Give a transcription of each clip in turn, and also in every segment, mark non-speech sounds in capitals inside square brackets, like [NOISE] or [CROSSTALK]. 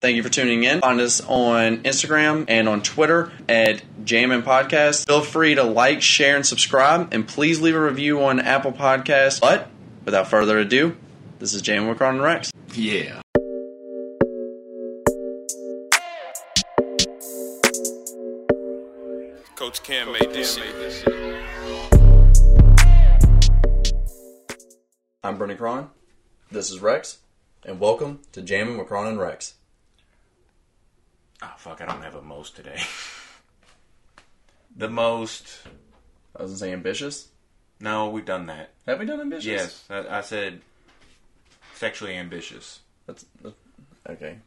Thank you for tuning in. Find us on Instagram and on Twitter at Jammin Podcast. Feel free to like, share, and subscribe, and please leave a review on Apple Podcasts. But without further ado, this is Jammin with Ron and Rex. Yeah. Coach Cam made this shit. I'm Brendan Cron. This is Rex, and welcome to Jammin with Cron and Rex. Oh fuck! I don't have a most today. [LAUGHS] the most? I was gonna say ambitious. No, we've done that. Have we done ambitious? Yes, I, I said sexually ambitious. That's, that's okay.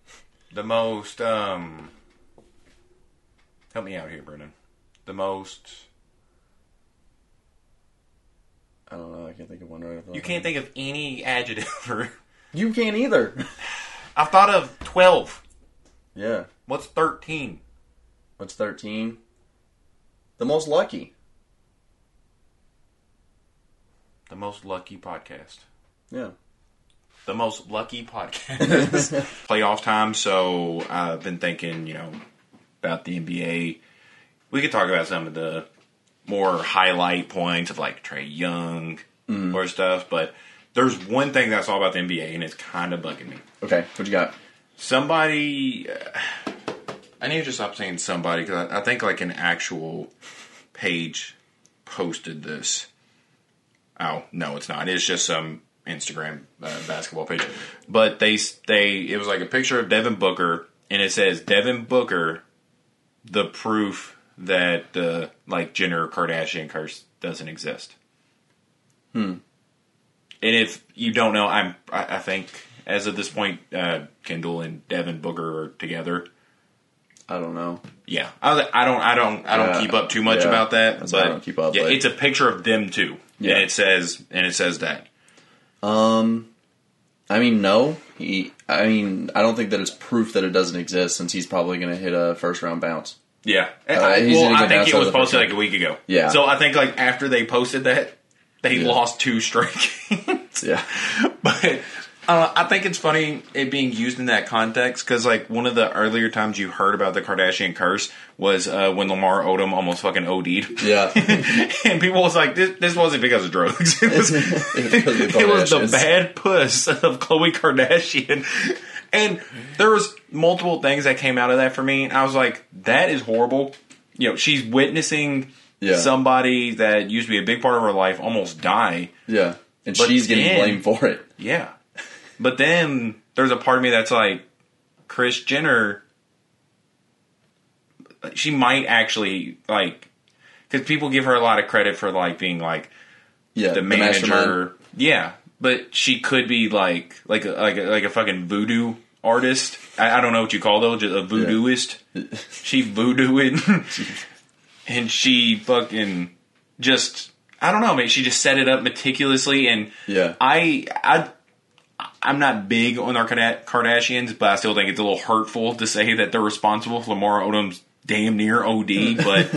The most. um Help me out here, Brendan. The most. I don't know. I can't think of one right off You can't think of any adjective. [LAUGHS] For, You can't either. I thought of twelve. yeah. What's thirteen? What's thirteen? The most lucky. The most lucky podcast. Yeah. the most lucky podcast. [LAUGHS] [LAUGHS] Playoff time, so I've been thinking, you know, about the NBA. We could talk about some of the more highlight points of like Trae Young or stuff, but there's one thing that I saw about the NBA, and it's kind of bugging me. Okay. What you got? Somebody, uh, I need to stop saying somebody because I, I think like an actual page posted this. Oh no, it's not. It's just some Instagram uh, basketball page. But they they it was like a picture of Devin Booker, and it says Devin Booker, the proof that uh, like Jenner Kardashian curse doesn't exist. Hmm. And if you don't know, I'm I, I think as of this point, uh, Kendall and Devin Booker are together. I don't know. Yeah, I, was- I don't, I don't, I don't Yeah. keep up too much Yeah. about that. That's but I don't keep up, Yeah, but- it's a picture of them too, Yeah. and it says, and it says that. Um, I mean, no. He. I mean, I don't think that it's proof that it doesn't exist since he's probably going to hit a first round bounce. Yeah, Uh, I, well, I think it was posted like a week ago. Yeah. So I think like after they posted that, they Yeah. lost two straight [LAUGHS] games. Yeah. but uh, I think it's funny it being used in that context because like one of the earlier times you heard about the Kardashian curse was uh, when Lamar Odom almost fucking OD'd. Yeah. [LAUGHS] and people was like, this, this wasn't because of drugs. It was, [LAUGHS] It was because of the it was the bad puss of Khloe Kardashian. And there was multiple things that came out of that for me. I was like, that is horrible. You know, she's witnessing Yeah. somebody that used to be a big part of her life almost die. Yeah. And she's getting blamed for it. Yeah. But then there's a part of me that's like, Kris Jenner, she might actually, like, because people give her a lot of credit for, like, being, like, Yeah. the manager. Yeah, but she could be like like a, like a, like a fucking voodoo artist. I, I don't know what you call those, just a voodooist. [LAUGHS] she voodooing, and she fucking just I don't know, man. She just set it up meticulously, and Yeah. I I. I'm not big on our Kardashians, but I still think it's a little hurtful to say that they're responsible for Lamar Odom's damn near OD. [LAUGHS] But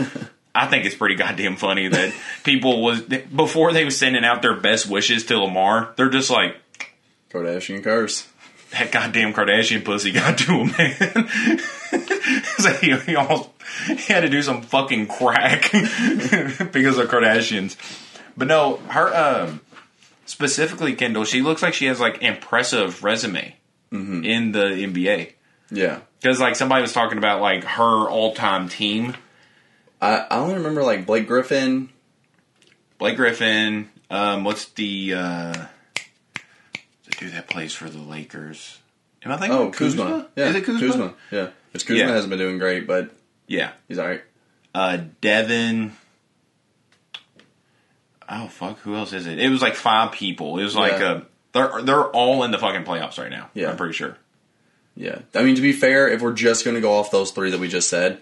I think it's pretty goddamn funny that people was before they was sending out their best wishes to Lamar, they're just like Kardashian curse. that goddamn Kardashian pussy got to him, man. [LAUGHS] like he, he almost he had to do some fucking crack [LAUGHS] because of Kardashians. But no, her um, specifically Kendall, she looks like she has like impressive resume in the NBA. Yeah. Because like somebody was talking about like her all time team, I, I only remember like Blake Griffin. Blake Griffin. Um, what's the uh, the dude that plays for the Lakers? Am I thinking Oh, of Kuzma. Yeah. Is it Kuzma? Yeah. Because Kuzma Yeah. hasn't been doing great, but Yeah. he's all right. Uh, Devin. Oh fuck! Who else is it? It was like five people. It was like Yeah. uh they're they're all in the fucking playoffs right now. Yeah. I'm pretty sure. Yeah. I mean, to be fair, if we're just going to go off those three that we just said,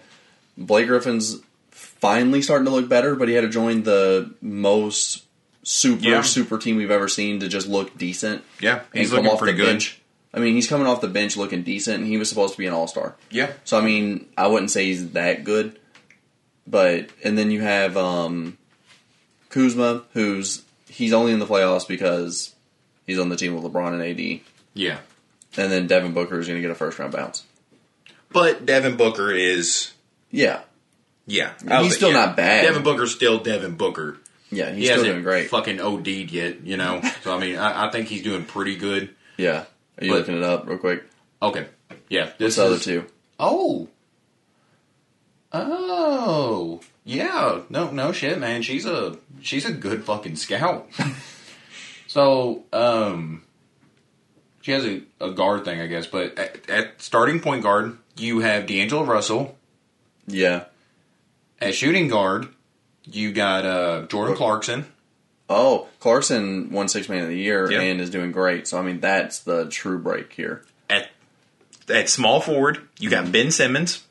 Blake Griffin's finally starting to look better, but he had to join the most super, Yeah. super team we've ever seen to just look decent. Yeah, he's come looking off pretty the good. bench. I mean, he's coming off the bench looking decent, and he was supposed to be an all star. Yeah, So I mean, I wouldn't say he's that good, but and then you have um, Kuzma, who's he's only in the playoffs because he's on the team with LeBron and AD, yeah, and then Devin Booker is going to get a first round bounce. But Devin Booker is Yeah, yeah. He's still not bad. Devin Booker's still Devin Booker. yeah, he's he still hasn't doing great. fucking OD'd yet, you know. [LAUGHS] so I mean, I, I think he's doing pretty good. Yeah, are you But- looking it up real quick? Okay, yeah. What's This the other is two? oh, oh, yeah. No, no shit, man. She's a she's a good fucking scout. [LAUGHS] so, um, she has a, a guard thing, I guess. But at, at starting point guard, you have D'Angelo Russell. Yeah. At shooting guard, you got uh, Jordan Clarkson. Oh, Clarkson won six man of the year Yeah. and is doing great. So I mean, that's the true break here. At at small forward, you got Ben Simmons.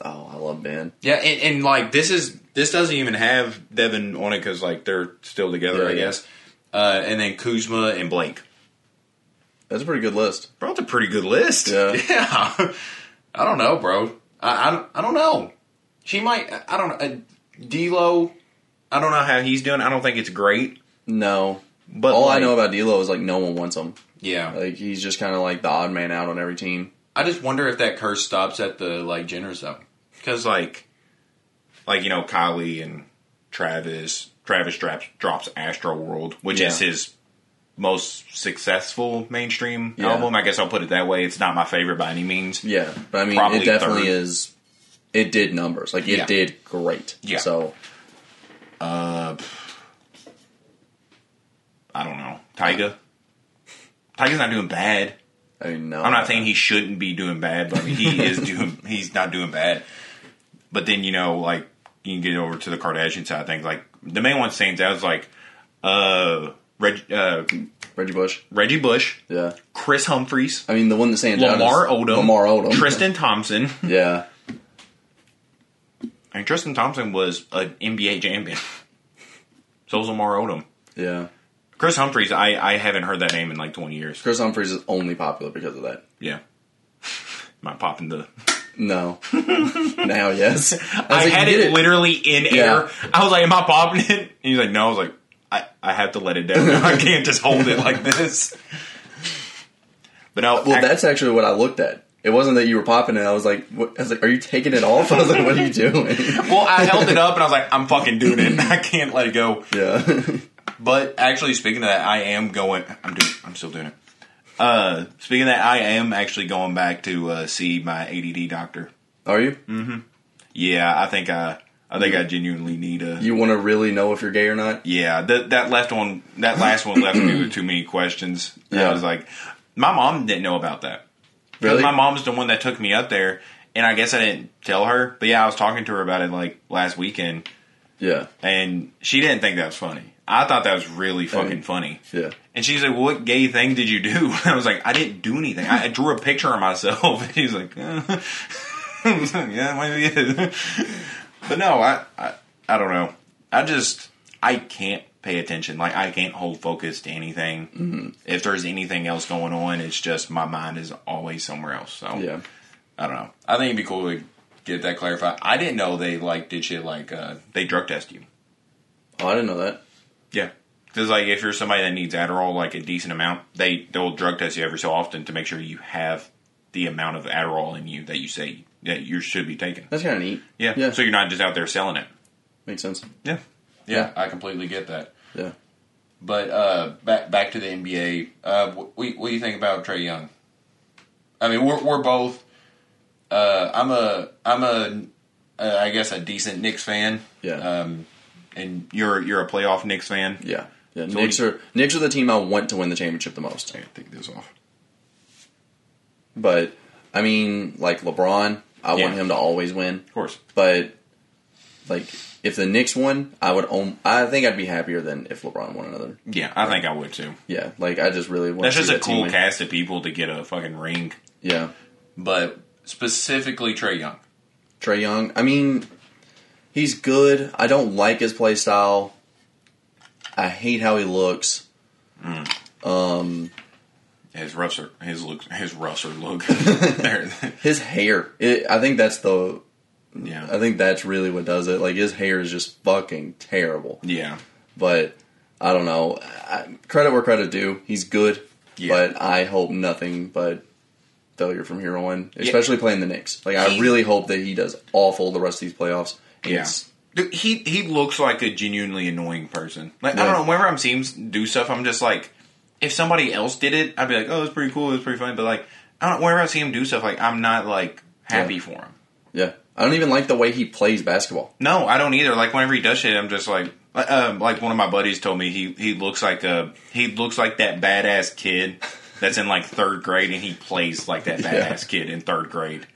Oh, I love Ben. Yeah, and, and like this is this doesn't even have Devin on it because like they're still together, Yeah, I yeah. guess. Uh, and then Kuzma and Blake. That's a pretty good list. Bro, that's a pretty good list. Yeah. [LAUGHS] yeah. I don't know, bro. I, I don't I don't know. She might. I don't know. Uh, D'Lo. I don't know how he's doing. I don't think it's great. No, But all I like, know about D'Lo is like no one wants him. yeah, Like he's just kind of like the odd man out on every team. I just wonder if that curse stops at the like Jenners though, because like, like you know, Kylie and Travis, Travis drops drops Astroworld, which is his most successful mainstream Yeah. album. I guess I'll put it that way. It's not my favorite by any means. Yeah, but I mean, Probably it definitely third. is. It did numbers. Like it Yeah. did great. Yeah. So Uh, I don't know, Tyga. Tyga's not doing bad. I mean, no. I'm not saying he shouldn't be doing bad, but I mean, he is [LAUGHS] doing. He's not doing bad. But then you know, like you can get over to the Kardashian side of things. Like the main one stands out is like uh, Reg, uh, Reggie Bush. Reggie Bush, Yeah. Kris Humphries, I mean, the one that stands Lamar out is Odom, Lamar Odom. Tristan [LAUGHS] Thompson. Yeah. I mean, Tristan Thompson was an NBA champion. So was Lamar Odom. Yeah. Kris Humphries, I, I haven't heard that name in like 20 years. Kris Humphries is only popular because of that. Yeah. [LAUGHS] Am I popping the. No. [LAUGHS] now, yes. [LAUGHS] I, I, like, had you it literally in Yeah. air. I was like, "Am I popping it?" And he's like, "No." I was like, "I, I have to let it down. I can't just hold it like this." But no, Well, that's actually what I looked at. It wasn't that you were popping it. I was like, what, I was like, are you taking it off? I was like, what are you doing? well, I held it up and I was like, "I'm fucking doing it. I can't let it go." yeah. But actually, speaking of that, I am going. I'm doing. I'm still doing it. Uh, speaking of that, I am actually going back to uh, see my ADD doctor. Are you? Mm-hmm. Yeah, I think I. I think I genuinely need a. You want to really know if you're gay or not? Yeah, that that last one, that last one left me with too many questions. And Yeah. I was like, my mom didn't know about that. Really? My mom's the one that took me up there, and I guess I didn't tell her. But yeah, I was talking to her about it like last weekend, Yeah. and she didn't think that was funny. I thought that was really fucking funny. Yeah. And she's like, "What gay thing did you do?" [LAUGHS] I was like, "I didn't do anything. I, I drew a picture of myself." [LAUGHS] And she's like, uh. [LAUGHS] Like, "Yeah, maybe. But no, I, I, I don't know. I just, I can't pay attention. Like, I can't hold focus to anything. Mm-hmm. If there's anything else going on, it's just my mind is always somewhere else. So Yeah. I don't know. I think it'd be cool to get that clarified. I didn't know they like did shit like uh, they drug test you. Oh, I didn't know that. Yeah. Because like if you're somebody that needs Adderall like a decent amount, they they'll drug test you every so often to make sure you have the amount of Adderall in you that you say that you should be taking. That's kind of neat. Yeah. Yeah. So you're not just out there selling it. Makes sense. Yeah. Yeah, I completely get that. Yeah. But uh, back back to the NBA. Uh, what, what do you think about Trae Young? I mean, we're we're both. Uh, I'm a I'm a uh, I guess a decent Knicks fan. Yeah. Um, and you're you're a playoff Knicks fan. Yeah. Yeah. So Knicks what are Knicks are the team I want to win the championship the most. I take this off. But I mean, like LeBron, I Yeah. want him to always win. Of course. But like, if the Knicks won, I would. Own, I think I'd be happier than if LeBron won another. Yeah, I think I would too. Yeah. Like, I just really want. That's just a that cool cast of people to get a fucking ring. Yeah. But specifically Trae Young. Trae Young. I mean, he's good. I don't like his play style. I hate how he looks. Um, His rougher, his look, his rougher look. [LAUGHS] his hair. It, I think that's the. yeah, I think that's really what does it. Like his hair is just fucking terrible. yeah, But I don't know. I, credit where credit due. He's good. Yeah. But I hope nothing but failure from here on, especially playing the Knicks. Like I really hope that he does awful the rest of these playoffs. Yeah. Dude, he he looks like a genuinely annoying person. Like I don't know. Whenever I'm seeing him do stuff, I'm just like, if somebody else did it, I'd be like, oh, it's pretty cool, it's pretty funny. But like, I don't. Whenever I see him do stuff, like I'm not like happy Yeah. for him. yeah. I don't even like the way he plays basketball. No, I don't either. Like whenever he does shit, I'm just like, um, like one of my buddies told me he he looks like a he looks like that badass kid that's in like third grade and he plays like that [LAUGHS] Yeah. badass kid in third grade.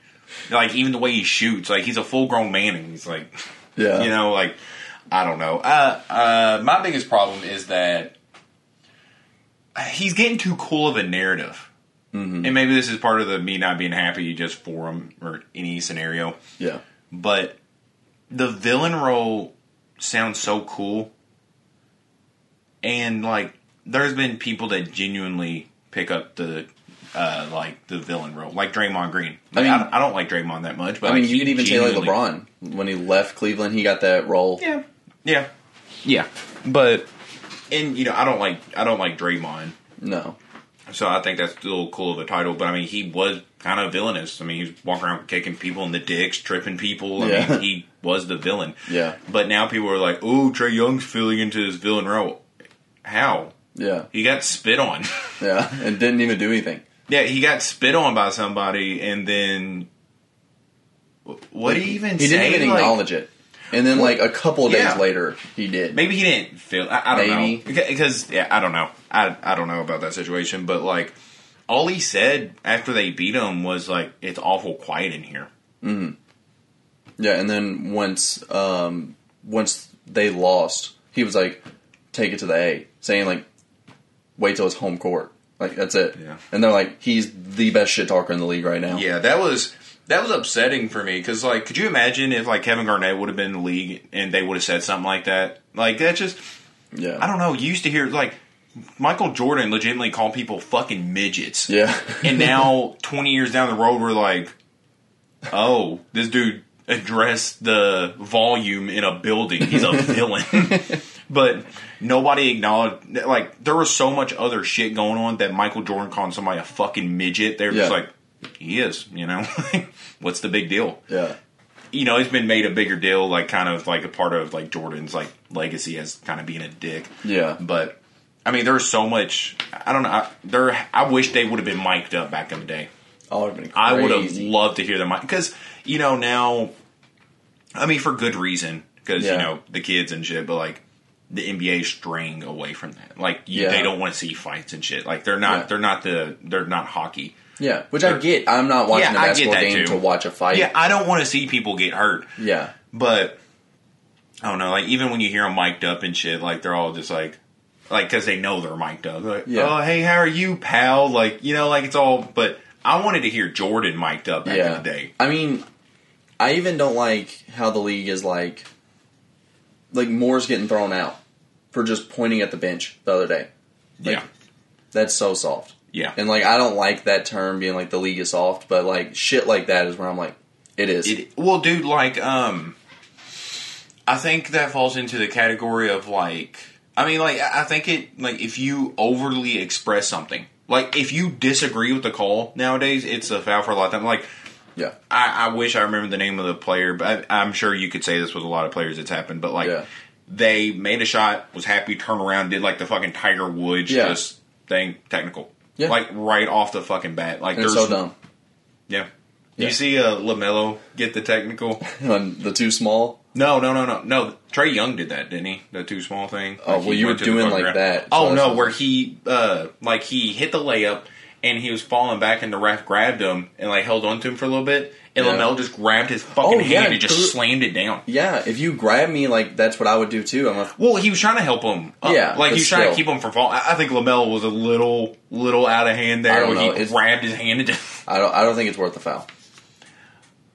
Like even the way he shoots, like he's a full grown man and he's like, [LAUGHS] Yeah. you know, like I don't know. Uh, uh, my biggest problem is that he's getting too cool of a narrative. Mm-hmm. And maybe this is part of the me not being happy just for him or any scenario Yeah. but the villain role sounds so cool and like there's been people that genuinely pick up the uh like the villain role like Draymond Green I I mean- mean I, don't like Draymond that much but I mean, like, you could even say like LeBron when he left Cleveland, he got that role. yeah yeah yeah but and you know I don't like I don't like Draymond No. so I think that's still cool of a title but I mean he was kind of villainous I mean he was walking around kicking people in the dicks tripping people I Yeah. mean he was the villain Yeah. But now people are like, "Oh, Trae Young's filling into his villain role." How? Yeah. He got spit on. [LAUGHS] Yeah. And didn't even do anything. Yeah, he got spit on by somebody, and then what did he even say? He say? didn't even Like, acknowledge it. And then, like a couple of days Yeah. later, he did. Maybe he didn't feel. I, I don't Maybe. know because yeah, I don't know. I I don't know about that situation, but like all he said after they beat him was like, "It's awful quiet in here." Yeah, and then once um, once they lost, he was like, "Take it to the A," saying like, "Wait till it's home court." Like that's it. Yeah. And they're like, "He's the best shit talker in the league right now." Yeah, that was that was upsetting for me because like, could you imagine if like Kevin Garnett would have been in the league and they would have said something like that? Like that just Yeah. I don't know. You used to hear like Michael Jordan legitimately call people fucking midgets, Yeah. and [LAUGHS] now twenty years down the road, we're like, oh, this dude addressed the volume in a building. He's a [LAUGHS] villain. [LAUGHS] But nobody acknowledged, like, there was so much other shit going on that Michael Jordan calling somebody a fucking midget. They're just like, he is, you know? [LAUGHS] What's the big deal? yeah. you know, it's been made a bigger deal, like kind of like a part of like Jordan's like legacy as kind of being a dick. Yeah. But I mean, there's so much. I don't know. I, there, I wish they would have been mic'd up back in the day. Oh, it'd been crazy. I would have loved to hear them because you know now. I mean, for good reason because Yeah. you know the kids and shit, but like the NBA is straying away from that. Like you, Yeah. they don't want to see fights and shit. Like they're not. Yeah. They're not the. They're not hockey. Yeah, which I get. I'm not watching Yeah, a basketball game too. to watch a fight. Yeah, I don't want to see people get hurt. Yeah. But I don't know. Like even when you hear them mic'd up and shit, like they're all just like, like because they know they're mic'd up. They're like, Yeah. oh hey, how are you, pal? Like you know, like it's all. But I wanted to hear Jordan mic'd up back yeah. in the day. I mean, I even don't like how the league is like, like Moore's getting thrown out for just pointing at the bench the other day. Like, yeah, That's so soft. yeah. And like, I don't like that term being like the league is soft, but like shit like that is where I'm like, it is. It, well, dude, like, um, I think that falls into the category of like, I mean, like, I think it, like, if you overly express something, like, if you disagree with the call nowadays, it's a foul for a lot of time. Like, yeah. I, I wish I remember the name of the player, but I, I'm sure you could say this with a lot of players. It's happened, but like, Yeah. They made a shot, was happy, turned around, did like the fucking Tiger Woods Yeah. just thing, technical, Yeah. like right off the fucking bat. Like, it's there's so dumb. yeah. Yeah. You see uh, LaMelo get the technical? [LAUGHS] On the too small. No, no, no, no, no. Trae Young did that, didn't he? The too small thing. Oh, Like, well, you were went to the doing like ground. that, so Oh no, where he uh like he hit the layup and he was falling back and the ref grabbed him and like held on to him for a little bit and Yeah. LaMelo just grabbed his fucking Oh, yeah, hand and just slammed it down. Yeah, if you grab me, like that's what I would do too. I'm like, Well, he was trying to help him. up. Yeah, like he was trying to keep him from falling. I think LaMelo was a little, little out of hand there. I don't know. He It's- grabbed his hand and just. [LAUGHS] I don't. I don't think it's worth the foul.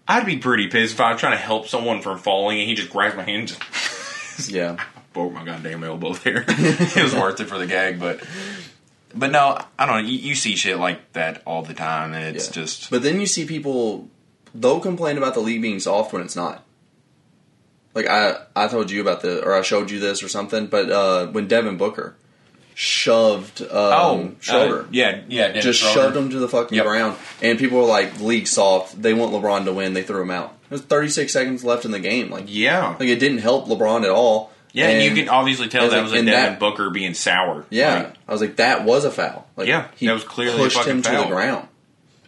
I'd be pretty pissed if I was trying to help someone from falling and he just grabs my hand. And just [LAUGHS] Yeah. broke my goddamn elbow there. [LAUGHS] it was worth it for the gag, but but no, I don't know. You, you see shit like that all the time, and it's Yeah. just But then you see people they'll complain about the league being soft when it's not. Like I I told you about the or I showed you this or something, but uh when Devin Booker shoved um, oh, Schroeder. uh, yeah, yeah. Dennis just Schroeder. shoved him to the fucking Yep. ground. And people were like, "League soft. They want LeBron to win. They threw him out." There's 36 seconds left in the game. Like, Yeah, like it didn't help LeBron at all. yeah. And, you can obviously tell was that like, was a Devin that- Booker being sour. Yeah, Like, I was like, that was a foul. Like, Yeah, he that was clearly pushed fucking him to the ground.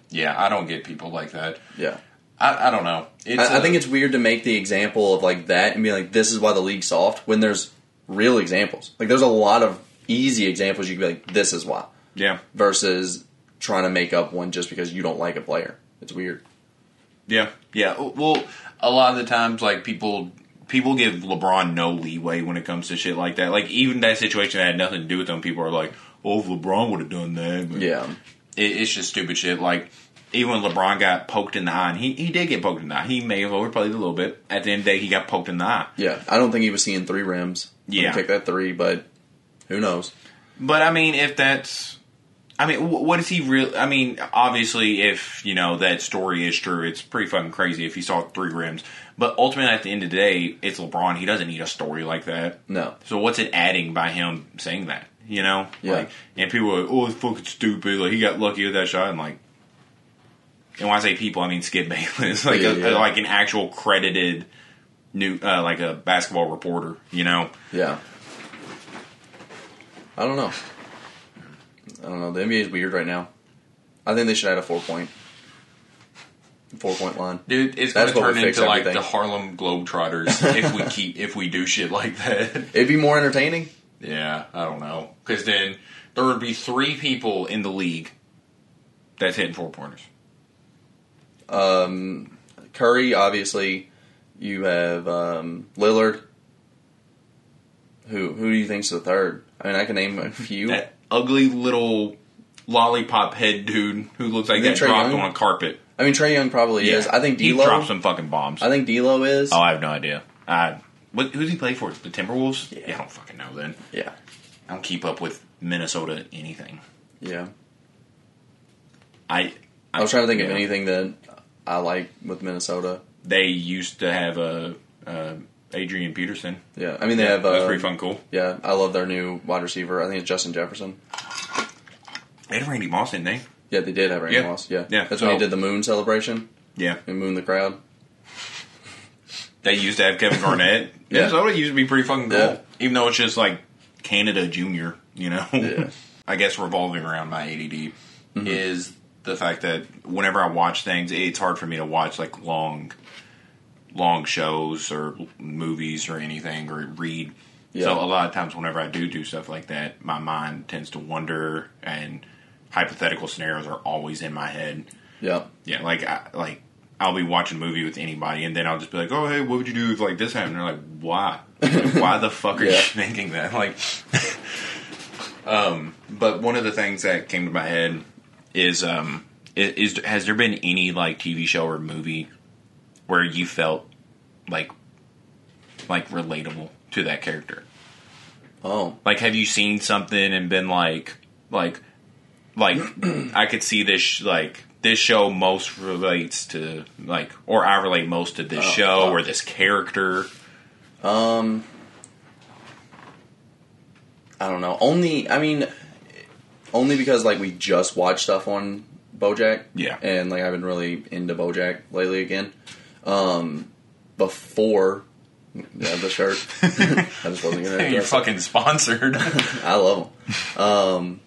yeah. I don't get people like that. Yeah, I, I don't know. It's, I, I uh, think it's weird to make the example of like that and be like, this is why the league's soft when there's real examples. Like, there's a lot of easy examples you can be like, this is why, yeah, versus trying to make up one just because you don't like a player. It's weird. yeah, yeah. Well, a lot of the times, like people. People give LeBron no leeway when it comes to shit like that. Like even that situation that had nothing to do with them, people are like, "Oh, if LeBron would have done that." But Yeah, it, it's just stupid shit. Like even when LeBron got poked in the eye, and he he did get poked in the eye. He may have overplayed a little bit. At the end of the day, he got poked in the eye. yeah. I don't think he was seeing three rims. Yeah. took that three, but who knows? But I mean, if that's, I mean, what is he real? I mean, obviously, if you know that story is true, it's pretty fucking crazy if he saw three rims. But ultimately, at the end of the day, it's LeBron. He doesn't need a story like that. No. So what's it adding by him saying that? You know, Yeah. Like, and people are like, "Oh, it's fucking stupid." Like he got lucky with that shot, and like, and when I say people, I mean Skip Bayless, [LAUGHS] like Yeah, a, yeah. like an actual credited new, uh, like a basketball reporter. You know, Yeah. I don't know. I don't know. The NBA is weird right now. I think they should add a four point, four point line. Dude, it's going to turn fix into like everything. the Harlem Globetrotters [LAUGHS] if we keep if we do shit like that. It'd be more entertaining. Yeah, I don't know, because then there would be three people in the league that's hitting four pointers. Um, Curry, obviously. You have um, Lillard. Who who do you think's the third? I mean, I can name a few. That ugly little lollipop head dude who looks like that Trae dropped Young? on a carpet. I mean, Trae Young probably is. I think he D'Lo. dropped some fucking bombs. I think D'Lo is. oh, I have no idea. Uh, what, who's he play for? The Timberwolves? Yeah. I don't fucking know. Then yeah, I don't keep up with Minnesota anything. yeah. I I was trying to think of anything that I like with Minnesota. they used to have a uh, Adrian Peterson. Yeah, I mean they Yeah, have. that's uh, pretty fun, cool. Yeah, I love their new wide receiver. I think it's Justin Jefferson. They had Randy Moss, didn't they? Yeah, they did have Randy Yeah. Moss. Yeah, Yeah, That's when he did the moon celebration Yeah, and moon the crowd. they used to have Kevin Garnett. [LAUGHS] Yeah. Minnesota used to be pretty fucking cool, Yeah. even though it's just like Canada Junior. You know, Yeah. [LAUGHS] I guess revolving around my ADD Mm-hmm. is the fact that whenever I watch things, it's hard for me to watch like long, long shows or movies or anything or read. Yeah. So a lot of times, whenever I do do stuff like that, my mind tends to wander, and hypothetical scenarios are always in my head. Yeah, Yeah, like I, like I'll be watching a movie with anybody, and then I'll just be like, "Oh, hey, what would you do if like this happened?" And they're like, "Why? Like, [LAUGHS] why the fuck are you Yeah. [LAUGHS] thinking that?" Like, [LAUGHS] um, but one of the things that came to my head is, um, is has there been any like TV show or movie where you felt like like relatable to that character? Oh, Like, have you seen something and been like, like, like, [CLEARS THROAT] I could see this, sh- like, this show most relates to, like, or I relate most to this Oh, show fuck. or this character. um, I don't know. Only, I mean, only because like we just watched stuff on BoJack. Yeah. and like I've been really into BoJack lately again. Um, before. Yeah, the shirt. [LAUGHS] [LAUGHS] I just wasn't gonna. You're it. fucking sponsored. [LAUGHS] I love them. Um,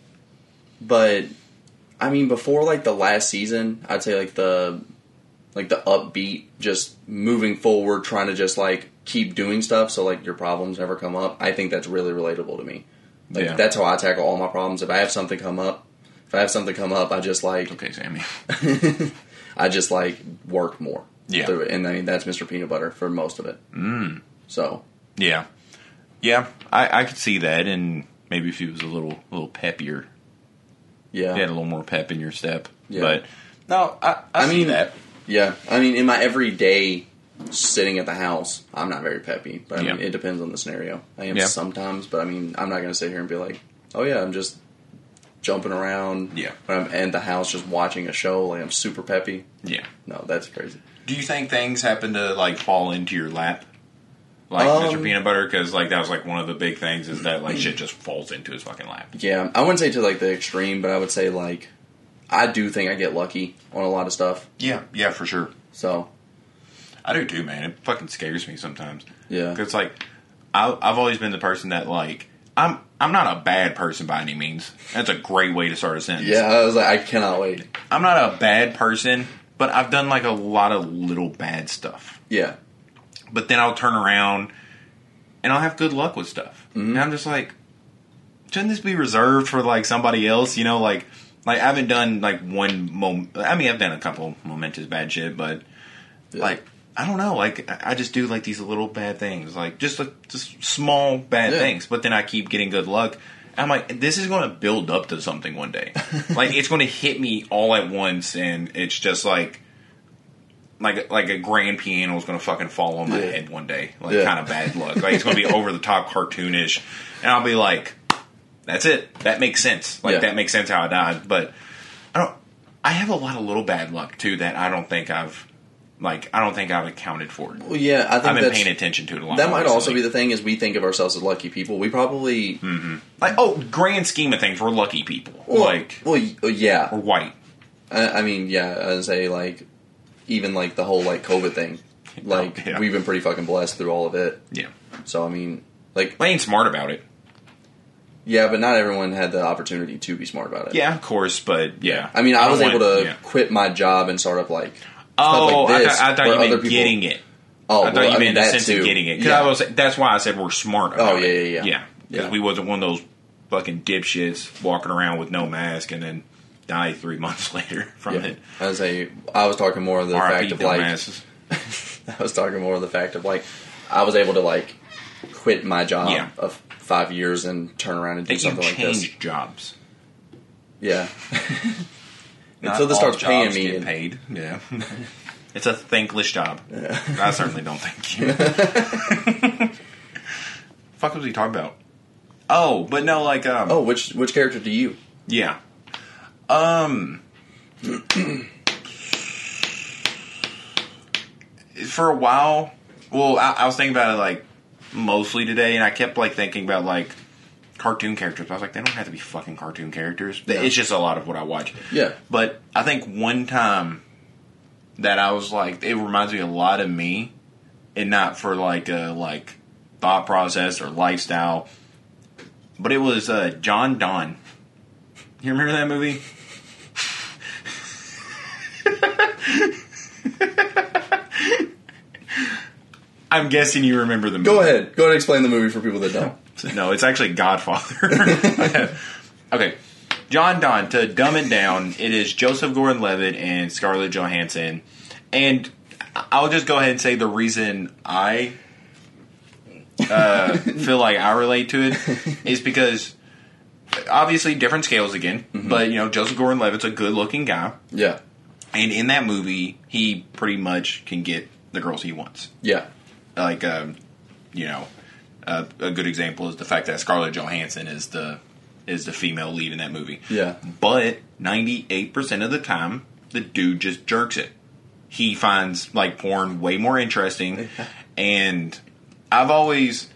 but I mean, before like the last season, I'd say like the like the upbeat, just moving forward, trying to just like keep doing stuff, so like your problems never come up. I think that's really relatable to me. Like Yeah. that's how I tackle all my problems. If I have something come up, if I have something come up, I just like okay, Sammy. [LAUGHS] I just like work more. Yeah. and I mean that's Mr. Peanut Butter for most of it. Mm. So Yeah, yeah, I, I could see that, and maybe if he was a little, little peppier, yeah, you had a little more pep in your step. Yeah. But no, I, I, I mean that. Yeah, I mean, in my everyday sitting at the house, I'm not very peppy. But I mean, Yeah. it depends on the scenario. I am Yeah. sometimes, but I mean, I'm not going to sit here and be like, "Oh yeah, I'm just jumping around." Yeah. when I'm in the house just watching a show, like I'm super peppy. Yeah. No, that's crazy. Do you think things happen to like fall into your lap? like Um, Mr. Peanut Butter because like that was like one of the big things is that like shit just falls into his fucking lap. Yeah, I wouldn't say to like the extreme, but I would say like I do think I get lucky on a lot of stuff. Yeah, yeah, for sure. So I do too, man. It fucking scares me sometimes. yeah, Because like, I, I've always been the person that like I'm I'm not a bad person by any means. That's a great way to start a sentence. yeah. I was like, I cannot wait. I'm not a bad person, but I've done like a lot of little bad stuff. Yeah, But then I'll turn around and I'll have good luck with stuff. Mm-hmm. And I'm just like, shouldn't this be reserved for like somebody else? You know, like like I haven't done like one moment. I mean, I've done a couple momentous bad shit, but Yeah. like I don't know. Like I just do like these little bad things, like just like just small bad Yeah. things. But then I keep getting good luck. I'm like, this is going to build up to something one day. [LAUGHS] like it's going to hit me all at once, and it's just like. Like like a grand piano is gonna fucking fall on my Yeah. head one day, like Yeah. kind of bad luck. Like it's gonna be over the top cartoonish, and I'll be like, "That's it. That makes sense. Like that makes sense how I died." But I don't. I have a lot of little bad luck too that I don't think I've like I don't think I've accounted for. It. Well, yeah. I think I've been paying attention to it a lot. that might also be the thing is we think of ourselves as lucky people. We probably mm-hmm. like oh, grand scheme of things, we're lucky people. well, like well, yeah. we're white. I, I mean, yeah. I say like even like the whole like COVID thing. [LAUGHS] Like Oh, yeah. we've been pretty fucking blessed through all of it. Yeah, So I mean, like I ain't smart about it. yeah, but not everyone had the opportunity to be smart about it. Yeah, of course, but yeah. I mean, I, don't was able to yeah. quit my job and start up like Oh, like this, I, thought, I thought you meant people- getting it. oh, I thought well, you I meant mean, the sense too. of getting it. 'Cause Yeah. I was, that's why I said we're smart. Oh, yeah, yeah, yeah. yeah. Because Yeah. we wasn't one of those fucking dipshits walking around with no mask and then die three [LAUGHS] months later from Yeah. it. I was say I was talking more of the R.I.P. fact of like. [LAUGHS] I was talking more of the fact of like I was able to like quit my job Yeah. of five years and turn around and do That something like this. change jobs. Yeah. [LAUGHS] Not Until they all start paying me. Get and- paid. Yeah. [LAUGHS] it's a thankless job. I certainly don't thank you. [LAUGHS] Fuck was he talking about? Oh, but no, like um, Oh, which which character do you? Yeah. Um. [CLEARS THROAT] for a while, well, I, I was thinking about it like mostly today, and I kept like thinking about like cartoon characters. I was like, they don't have to be fucking cartoon characters. Yeah. It's just a lot of what I watch. Yeah. But I think one time that I was like, it reminds me a lot of me, and not for like a like thought process or lifestyle. But it was uh, John Don. You remember that movie? [LAUGHS] I'm guessing you remember the movie. Go ahead. Go ahead and explain the movie for people that don't. No, it's actually Godfather. [LAUGHS] okay. John Donne, to dumb it down, it is Joseph Gordon Levitt and Scarlett Johansson. And I'll just go ahead and say the reason I uh, [LAUGHS] feel like I relate to it is because obviously different scales again, but you know, Joseph Gordon Levitt's a good looking guy. Yeah. And in that movie, he pretty much can get the girls he wants Yeah. like um, you know uh, a good example is the fact that Scarlett Johansson is the is the female lead in that movie. Yeah. But ninety eight percent of the time, the dude just jerks it. He finds like porn way more interesting, [LAUGHS] and I've always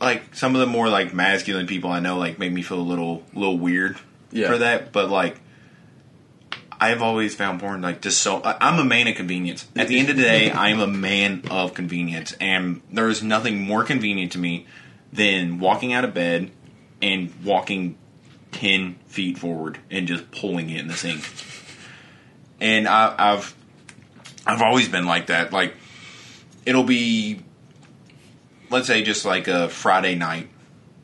like some of the more like masculine people I know like make me feel a little little weird Yeah. for that, but like. I've always found porn like just so. I'm a man of convenience. At the end of the day, I am a man of convenience, and there is nothing more convenient to me than walking out of bed and walking ten feet forward and just pulling it in the sink. And I, I've I've always been like that. Like it'll be, let's say, just like a Friday night,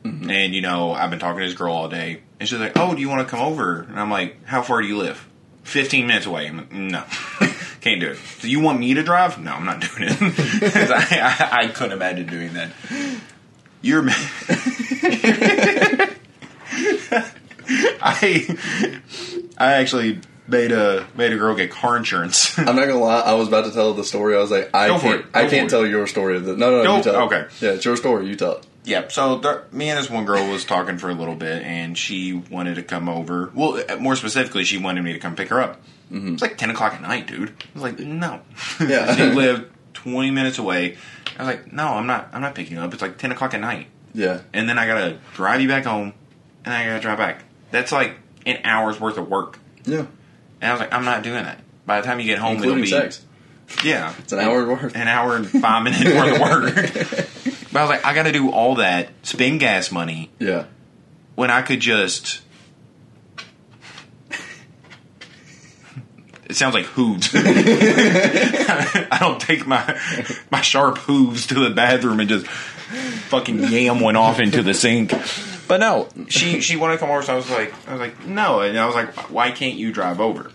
mm-hmm. and you know I've been talking to this girl all day, and she's like, "Oh, do you want to come over?" And I'm like, "How far do you live?" 15 minutes away. No, [LAUGHS] can't do it. Do you want me to drive? No, I'm not doing it. [LAUGHS] I, I, I couldn't imagine doing that. You're. ma- [LAUGHS] I I actually made a made a girl get car insurance. I'm not gonna lie. I was about to tell the story. I was like, I Go can't. I can't tell your story. No, no, no. You tell. it. okay. Yeah, it's your story. You tell Yep. So there, me and this one girl was talking for a little bit, and she wanted to come over. Well, uh, more specifically, she wanted me to come pick her up. It's like ten o'clock at night, dude. I was like, no. Yeah. [LAUGHS] she lived twenty minutes away. I was like, no, I'm not. I'm not picking you up. It's like ten o'clock at night, Yeah. and then I gotta drive you back home, and I gotta drive back. That's like an hour's worth of work. Yeah. And I was like, I'm not doing that. By the time you get home, Including it'll be sex. yeah, It's an hour worth. an hour and five minutes worth of work. [LAUGHS] [LAUGHS] but I was like, I got to do all that, spend gas money Yeah. when I could just. It sounds like hooves. [LAUGHS] I don't take my my sharp hooves to the bathroom and just fucking yam one off into the sink. But no, she she wanted to come over, so I was like, I was like, no, and I was like, why can't you drive over?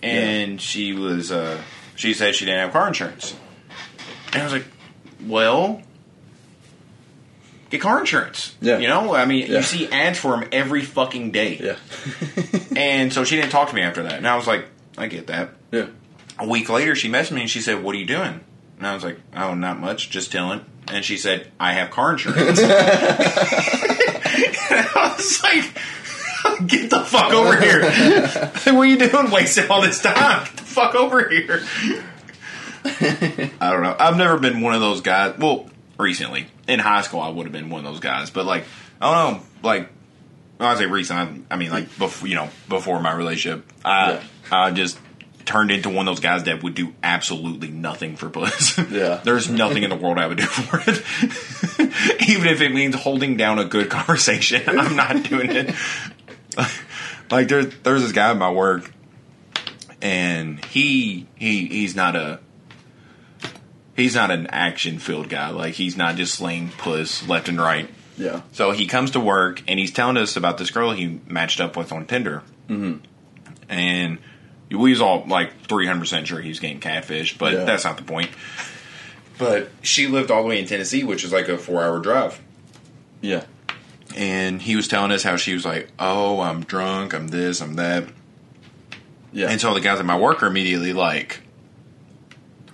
And she was, uh, she said she didn't have car insurance, and I was like, well, get car insurance. Yeah. you know, I mean, Yeah. you see ads for them every fucking day. Yeah. [LAUGHS] And so she didn't talk to me after that, and I was like, I get that. Yeah. A week later, she messaged me and she said, "What are you doing?" And I was like, "Oh, not much, just chilling." And she said, "I have car insurance." and [LAUGHS] [LAUGHS] I was like, "Get the fuck over here! what are you doing, wasting all this time? Get the fuck over here!" I don't know. I've never been one of those guys. Well, recently in high school, I would have been one of those guys, but like, I don't know, like. When I say recent, I, I mean like before, you know, before my relationship, I Yeah. I just turned into one of those guys that would do absolutely nothing for puss. [LAUGHS] Yeah. There's nothing in the world I would do for it. [LAUGHS] Even if it means holding down a good conversation, [LAUGHS] I'm not doing it. like there's there's this guy at my work and he he he's not a he's not an action filled guy. Like he's not just slaying puss left and right. Yeah. So he comes to work and he's telling us about this girl he matched up with on Tinder. Mm-hmm. And we was all like 300% sure he was getting catfish, but Yeah. that's not the point. But she lived all the way in Tennessee, which is like a four hour drive. Yeah. And he was telling us how she was like, oh, I'm drunk, I'm this, I'm that. Yeah. And so the guys at my work are immediately like,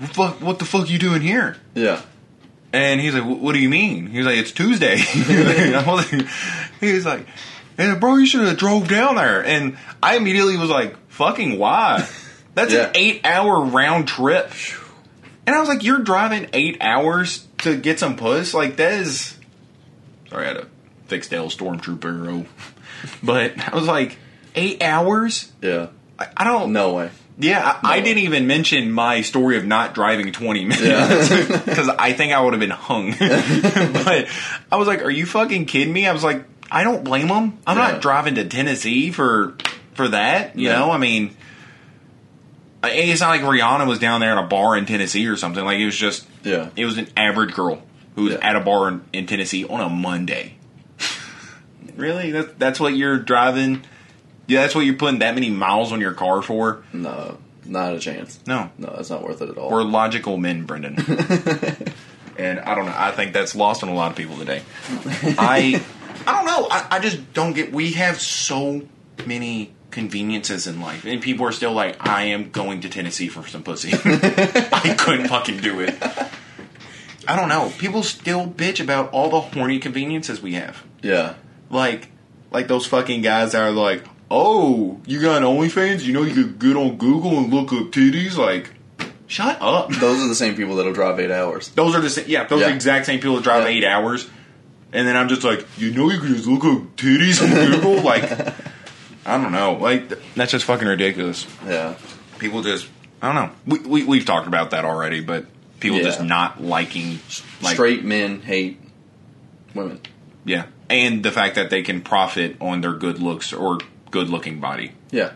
fuck, what the fuck you doing here? yeah. And he's like, "What do you mean?" He's like, "It's Tuesday." [LAUGHS] I was like- he's like, "Hey, bro, you should have drove down there." And I immediately was like, "Fucking why?" [LAUGHS] That's Yeah. an eight-hour round trip. And I was like, "You're driving eight hours to get some puss? Like that is." Sorry, I had a fixed Dale stormtrooper arrow, [LAUGHS] but I was like, eight hours? Yeah. I, I don't No way. Yeah, I, I didn't even mention my story of not driving 20 minutes [LAUGHS] because I think I would have been hung. [LAUGHS] but I was like, "Are you fucking kidding me?" I was like, "I don't blame them. I'm Yeah. not driving to Tennessee for for that. You Yeah. know, I mean." I- It's not like Rihanna was down there at a bar in Tennessee or something. Like it was just, Yeah. it was an average girl who was Yeah. at a bar in, in Tennessee on a Monday. [LAUGHS] really? That, that's what you're driving? Yeah, that's what you're putting that many miles on your car for? No. Not a chance. No, No, that's not worth it at all. we're logical men, Brendan. [LAUGHS] and I don't know. I think that's lost on a lot of people today. I I don't know. I, I just don't get. We have so many conveniences in life, and people are still like, "I am going to Tennessee for some pussy." [LAUGHS] I couldn't fucking do it. I don't know. People still bitch about all the horny conveniences we have. yeah. Like, like those fucking guys that are like, "Oh, you got OnlyFans? You know you could get on Google and look up titties." Like, shut up. Those are the same people that'll drive eight hours. Those are the same, yeah, those are the exact same people that drive Yeah. eight hours. And then I'm just like, you know, you can just look up titties on Google. [LAUGHS] like, I don't know. Like, that's just fucking ridiculous. Yeah. People just, I don't know. We, we, we've talked about that already, but people Yeah. just not liking, like, Straight men hate women. yeah. And the fact that they can profit on their good looks or good looking body. Yeah.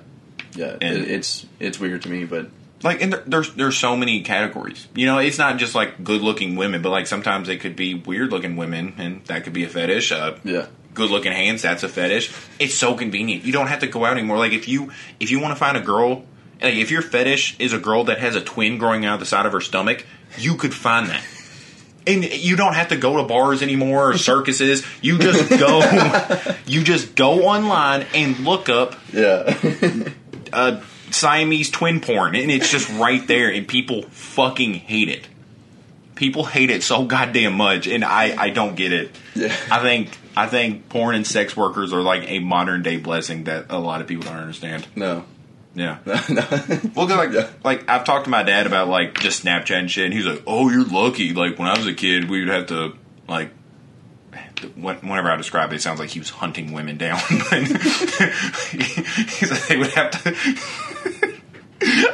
Yeah. And- it, it's it's weird to me, but Like, and there, there's there's so many categories. You know, it's not just like good looking women, but like sometimes they could be weird looking women, and that could be a fetish. Uh, yeah. good looking hands, that's a fetish. It's so convenient. You don't have to go out anymore. Like if you if you want to find a girl, like if your fetish is a girl that has a twin growing out of the side of her stomach, you could find that. And you don't have to go to bars anymore or circuses. You just [LAUGHS] go you just go online and look up Yeah. uh, Siamese twin porn, and it's just right there, and people fucking hate it. People hate it so goddamn much, and I, I don't get it. Yeah. I think I think porn and sex workers are like a modern day blessing that a lot of people don't understand. no. Yeah. [LAUGHS] Well, 'cause, like, like I've talked to my dad about like just Snapchat and shit, and he's like, "Oh, you're lucky." Like when I was a kid, we would have to like. Whenever I describe it, it sounds like he was hunting women down. [LAUGHS] But [LAUGHS] he's like, they would have to.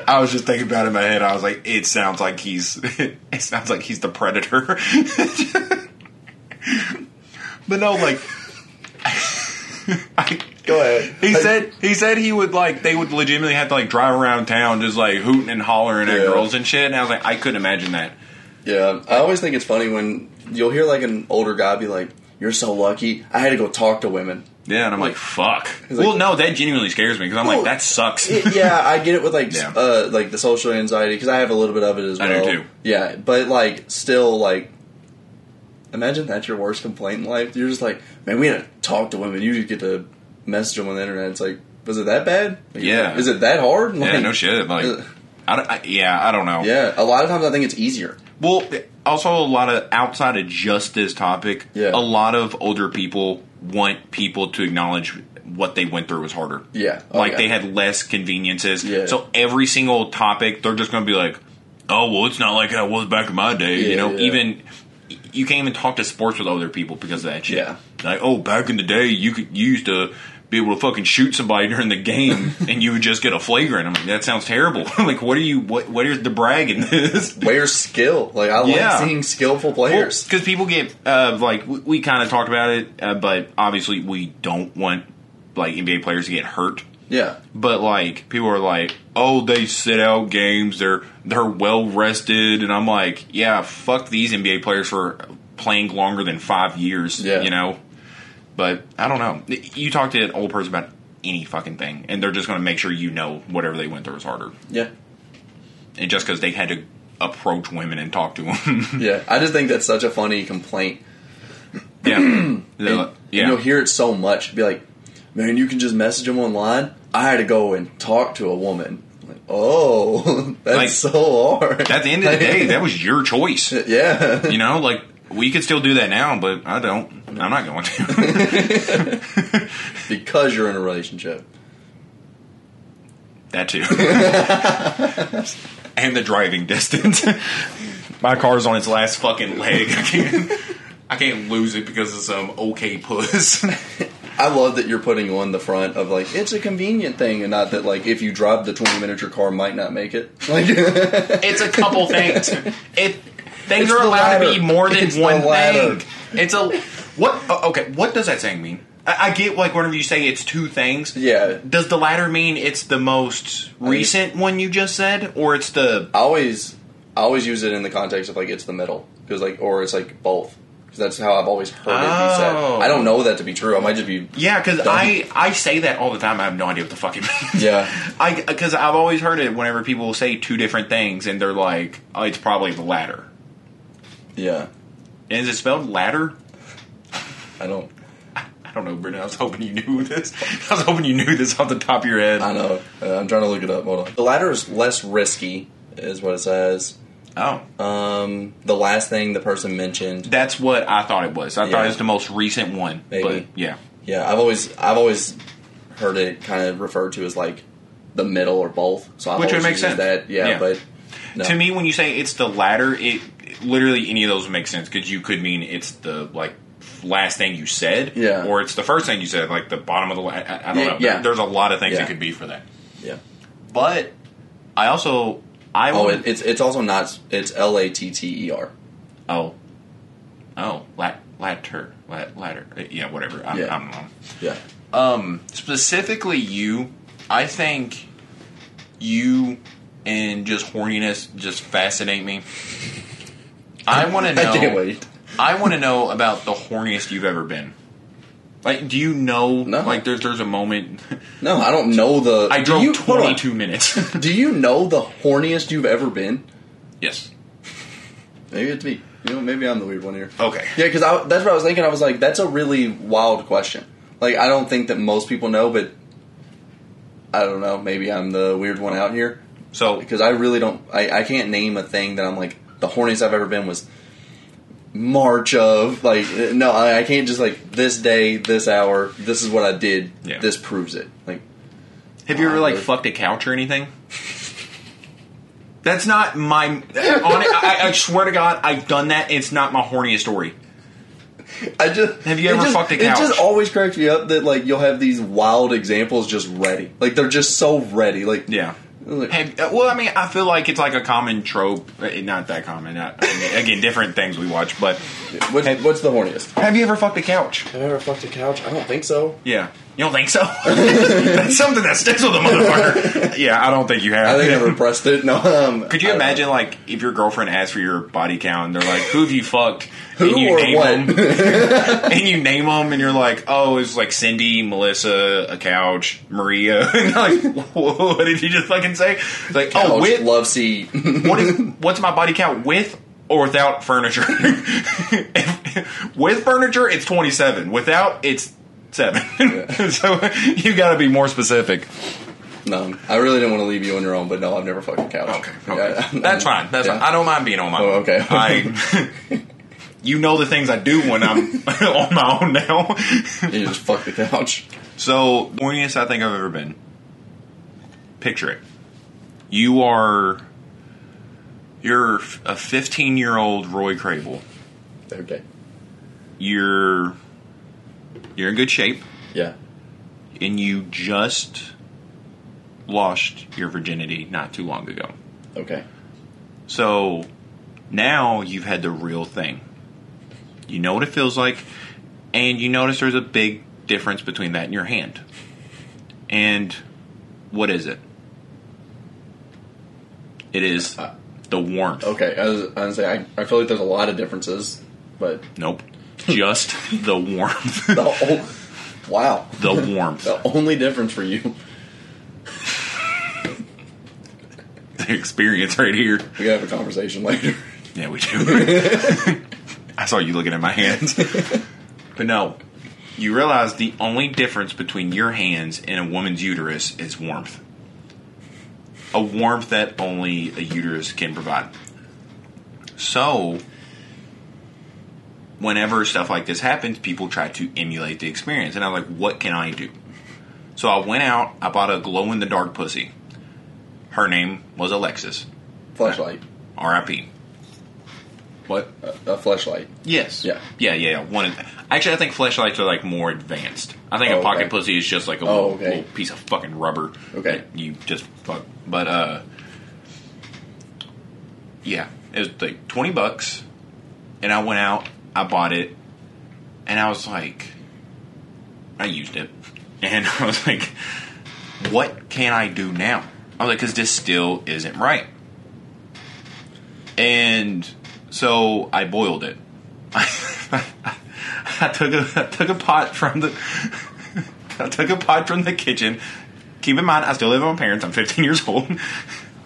I was just thinking about it in my head. I was like, it sounds like he's. It sounds like he's the predator. but no, like. I, Go ahead. he said he said he would like they would legitimately have to like drive around town just like hooting and hollering at girls and shit. And I was like, I couldn't imagine that. Yeah, I always think it's funny when you'll hear like an older guy be like, "You're so lucky. I had to go talk to women." Yeah, and I'm like, fuck. Like- well, no, that genuinely scares me because I'm Well, like, that sucks. Yeah, I get it with like [LAUGHS] Yeah. uh, like the social anxiety because I have a little bit of it as I do well. too. Yeah, but like still like, imagine that's your worst complaint in life. You're just like, man, we had to talk to women. You just get to message them on the internet. It's like, was it that bad? Like, Yeah. is it that hard? yeah, no shit. Like, uh, I, don't- I, yeah, I don't know. yeah, a lot of times I think it's easier. Well, also a lot of outside of just this topic, Yeah. a lot of older people want people to acknowledge what they went through was harder. Yeah, Oh, like yeah. they had less conveniences. Yeah. So every single topic, they're just going to be like, "Oh, well, it's not like it was back in my day." you know, yeah. even you can't even talk to sports with other people because of that shit. Yeah. Like, oh, back in the day, you could you used to be able to fucking shoot somebody during the game, [LAUGHS] and you would just get a flagrant. I'm like, that sounds terrible. [LAUGHS] like, what are you? What? What is the brag in this? Where's skill? Like I like Yeah. seeing skillful players. Because people get uh, like we, we kind of talked about it, uh, but obviously we don't want like NBA players to get hurt. yeah, But like people are like, oh, they sit out games. They're they're well rested, and I'm like, yeah, fuck these NBA players for playing longer than five years. Yeah. you know. But I don't know. You talk to an old person about any fucking thing, and they're just going to make sure you know whatever they went through was harder, yeah, and just because they had to approach women and talk to them. [LAUGHS] yeah. I just think that's such a funny complaint. yeah, [CLEARS THROAT] And, yeah. and you'll hear it so much. Be like, man, you can just message them online. I had to go and talk to a woman. Like, oh, [LAUGHS] that's Like, so hard. At the end of the day, [LAUGHS] that was your choice. yeah, You know, like we could still do that now, but I don't. I'm not going to. [LAUGHS] because you're in a relationship. that too. [LAUGHS] and the driving distance. [LAUGHS] My car's on its last fucking leg. I can't. I can't lose it because of some okay puss. I love that you're putting on the front of like it's a convenient thing, and not that like if you drive the 20 minute your car might not make it. Like, it's a couple things. It things It's are the allowed to be more than It's one thing. It's a what? oh, Okay, what does that saying mean? I, I get like whenever you say it's two things. yeah, Does the latter mean it's the most recent one you just said, or it's the? I always I always use it in the context of like it's the middle because like or it's like both because that's how I've always heard it be said. I don't know that to be true. I might just be Yeah, because I I say that all the time. I have no idea what the fuck it [LAUGHS] means. yeah I because I've always heard it whenever people say two different things, and they're like, "Oh, it's probably the latter." Yeah. And is it spelled ladder? I don't [LAUGHS] I don't know, Brendan. I was hoping you knew this. [LAUGHS] I was hoping you knew this off the top of your head. I know. Uh, I'm trying to look it up. Hold on. The latter is less risky, is what it says. Oh, Um, the last thing the person mentioned. that's what I thought it was. I thought it was the most recent one. Maybe. But yeah, Yeah, I've always I've always heard it kind of referred to as like the middle or both. So I've Which would make sense. That yeah, Yeah. but no. to me, when you say it's the latter, it literally any of those would make sense because you could mean it's the like last thing you said, Yeah. or it's the first thing you said, like the bottom of the. I, I don't Yeah, know. yeah. There- there's a lot of things Yeah. it could be for that. yeah. But I also I Oh, would it's it's also not. It's L A T T E R. oh oh lat latter lat ladder yeah whatever I, Yeah. I don't know. Yeah. Um, specifically you, I think you and just horniness just fascinate me. I want to know. I can't wait. I want to know about the horniest you've ever been. Like, do you know? No. Like, there's there's a moment. [LAUGHS] No, I don't know the. I drove you, hold 22 minutes. [LAUGHS] Do you know the horniest you've ever been? yes. Maybe it's me. You know, maybe I'm the weird one here. Okay. Yeah, because that's what I was thinking. I was like, that's a really wild question. Like, I don't think that most people know, but I don't know. Maybe I'm the weird one out here So because I really don't. I, I can't name a thing that I'm like the horniest I've ever been was March of like no. I, I can't just like this day, this hour. This is what I did. Yeah. This proves it. Like Have you ever like fucked a couch or anything? That's not my. On it, I, I swear to God, I've done that. It's not my horniest story. I just Have you it ever just- fucked a couch? It just always cracks me up that like you'll have these wild examples just ready, like they're just so ready. Like Yeah. Like, Have, uh, well, I mean, I feel like it's like a common trope. uh, Not that common. Not, I mean, again, different things we watch. But what's, what's the horniest? have you ever fucked a couch? Have I ever fucked a couch? I don't think so. Yeah. You don't think so? [LAUGHS] That's something that sticks with a motherfucker. yeah, I don't think you have. I think I repressed it. No, um, Could you I imagine, like, if your girlfriend asks for your body count, and they're like, "Who have you fucked?" Who and you or name what? them, [LAUGHS] and you name them, and you're like, "Oh, it's like Cindy, Melissa, a couch, Maria." [LAUGHS] and like, what did you just fucking say? It's like, Couch, oh, with love seat. what is what's my body count with or without furniture? If- with furniture, it's twenty seven. Without, it's seven. [LAUGHS] so you got to be more specific. no, I really didn't want to leave you on your own, but no, I've never fucked a couch. Okay, okay. Yeah, that's fine. That's yeah. fine. I don't mind being on my Oh, own. okay. I, [LAUGHS] [LAUGHS] you know the things I do when I'm on my own now. You just fuck the couch. so, horniest I think I've ever been. Picture it. You are. You're a 15 year old Roy Crable. Okay. You're. You're in good shape, Yeah. and you just lost your virginity not too long ago. Okay. So now you've had the real thing. You know what it feels like, and you notice there's a big difference between that and your hand. And what is it? It is Uh, the warmth. Okay. I was, I was gonna say I, I feel like there's a lot of differences, but Nope. Just the warmth. [LAUGHS] the whole, wow, the warmth. the only difference for you. The experience right here. We gotta have a conversation later. Yeah, we do. [LAUGHS] I saw you looking at my hands. but no, you realize the only difference between your hands and a woman's uterus is warmth. A warmth that only a uterus can provide. So, whenever stuff like this happens, people try to emulate the experience. And I'm like, what can I do? So I went out, I bought a glow in the dark pussy. Her name was Alexis. Fleshlight. R.I.P. What? A, a fleshlight. Yes. Yeah. Yeah, yeah, yeah. One. Actually, I think fleshlights are like more advanced. I think Oh, a pocket okay. pussy is just like a Oh, little, okay. little piece of fucking rubber. Okay. that You just fuck. But uh, yeah, it was like twenty bucks, and I went out, I bought it, and I was like, I used it, [LAUGHS] and I was like, what can I do now? I was like, because this still isn't right. And so I boiled it. [LAUGHS] I took a I took a pot from the [LAUGHS] I took a pot from the kitchen. Keep in mind, I still live with my parents. I'm 15 years old.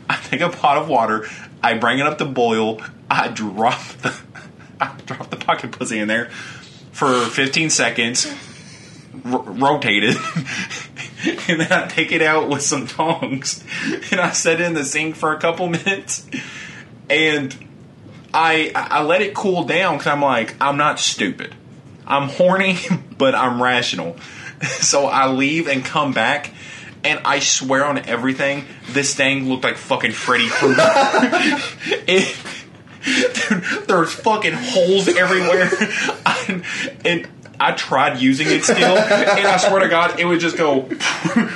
I take a pot of water. I bring it up to boil. I drop the I [LAUGHS] drop the pocket pussy in there for 15 seconds. R- rotate it, [LAUGHS] and then I take it out with some tongs, [LAUGHS] and I set it in the sink for a couple minutes, and I I let it cool down because I'm like I'm not stupid. I'm horny, but I'm rational. So I leave and come back, and I swear on everything, this thing looked like fucking Freddy Krueger. Dude, [LAUGHS] there's fucking holes everywhere, and I tried using it still, and I swear to God, it would just go. [LAUGHS]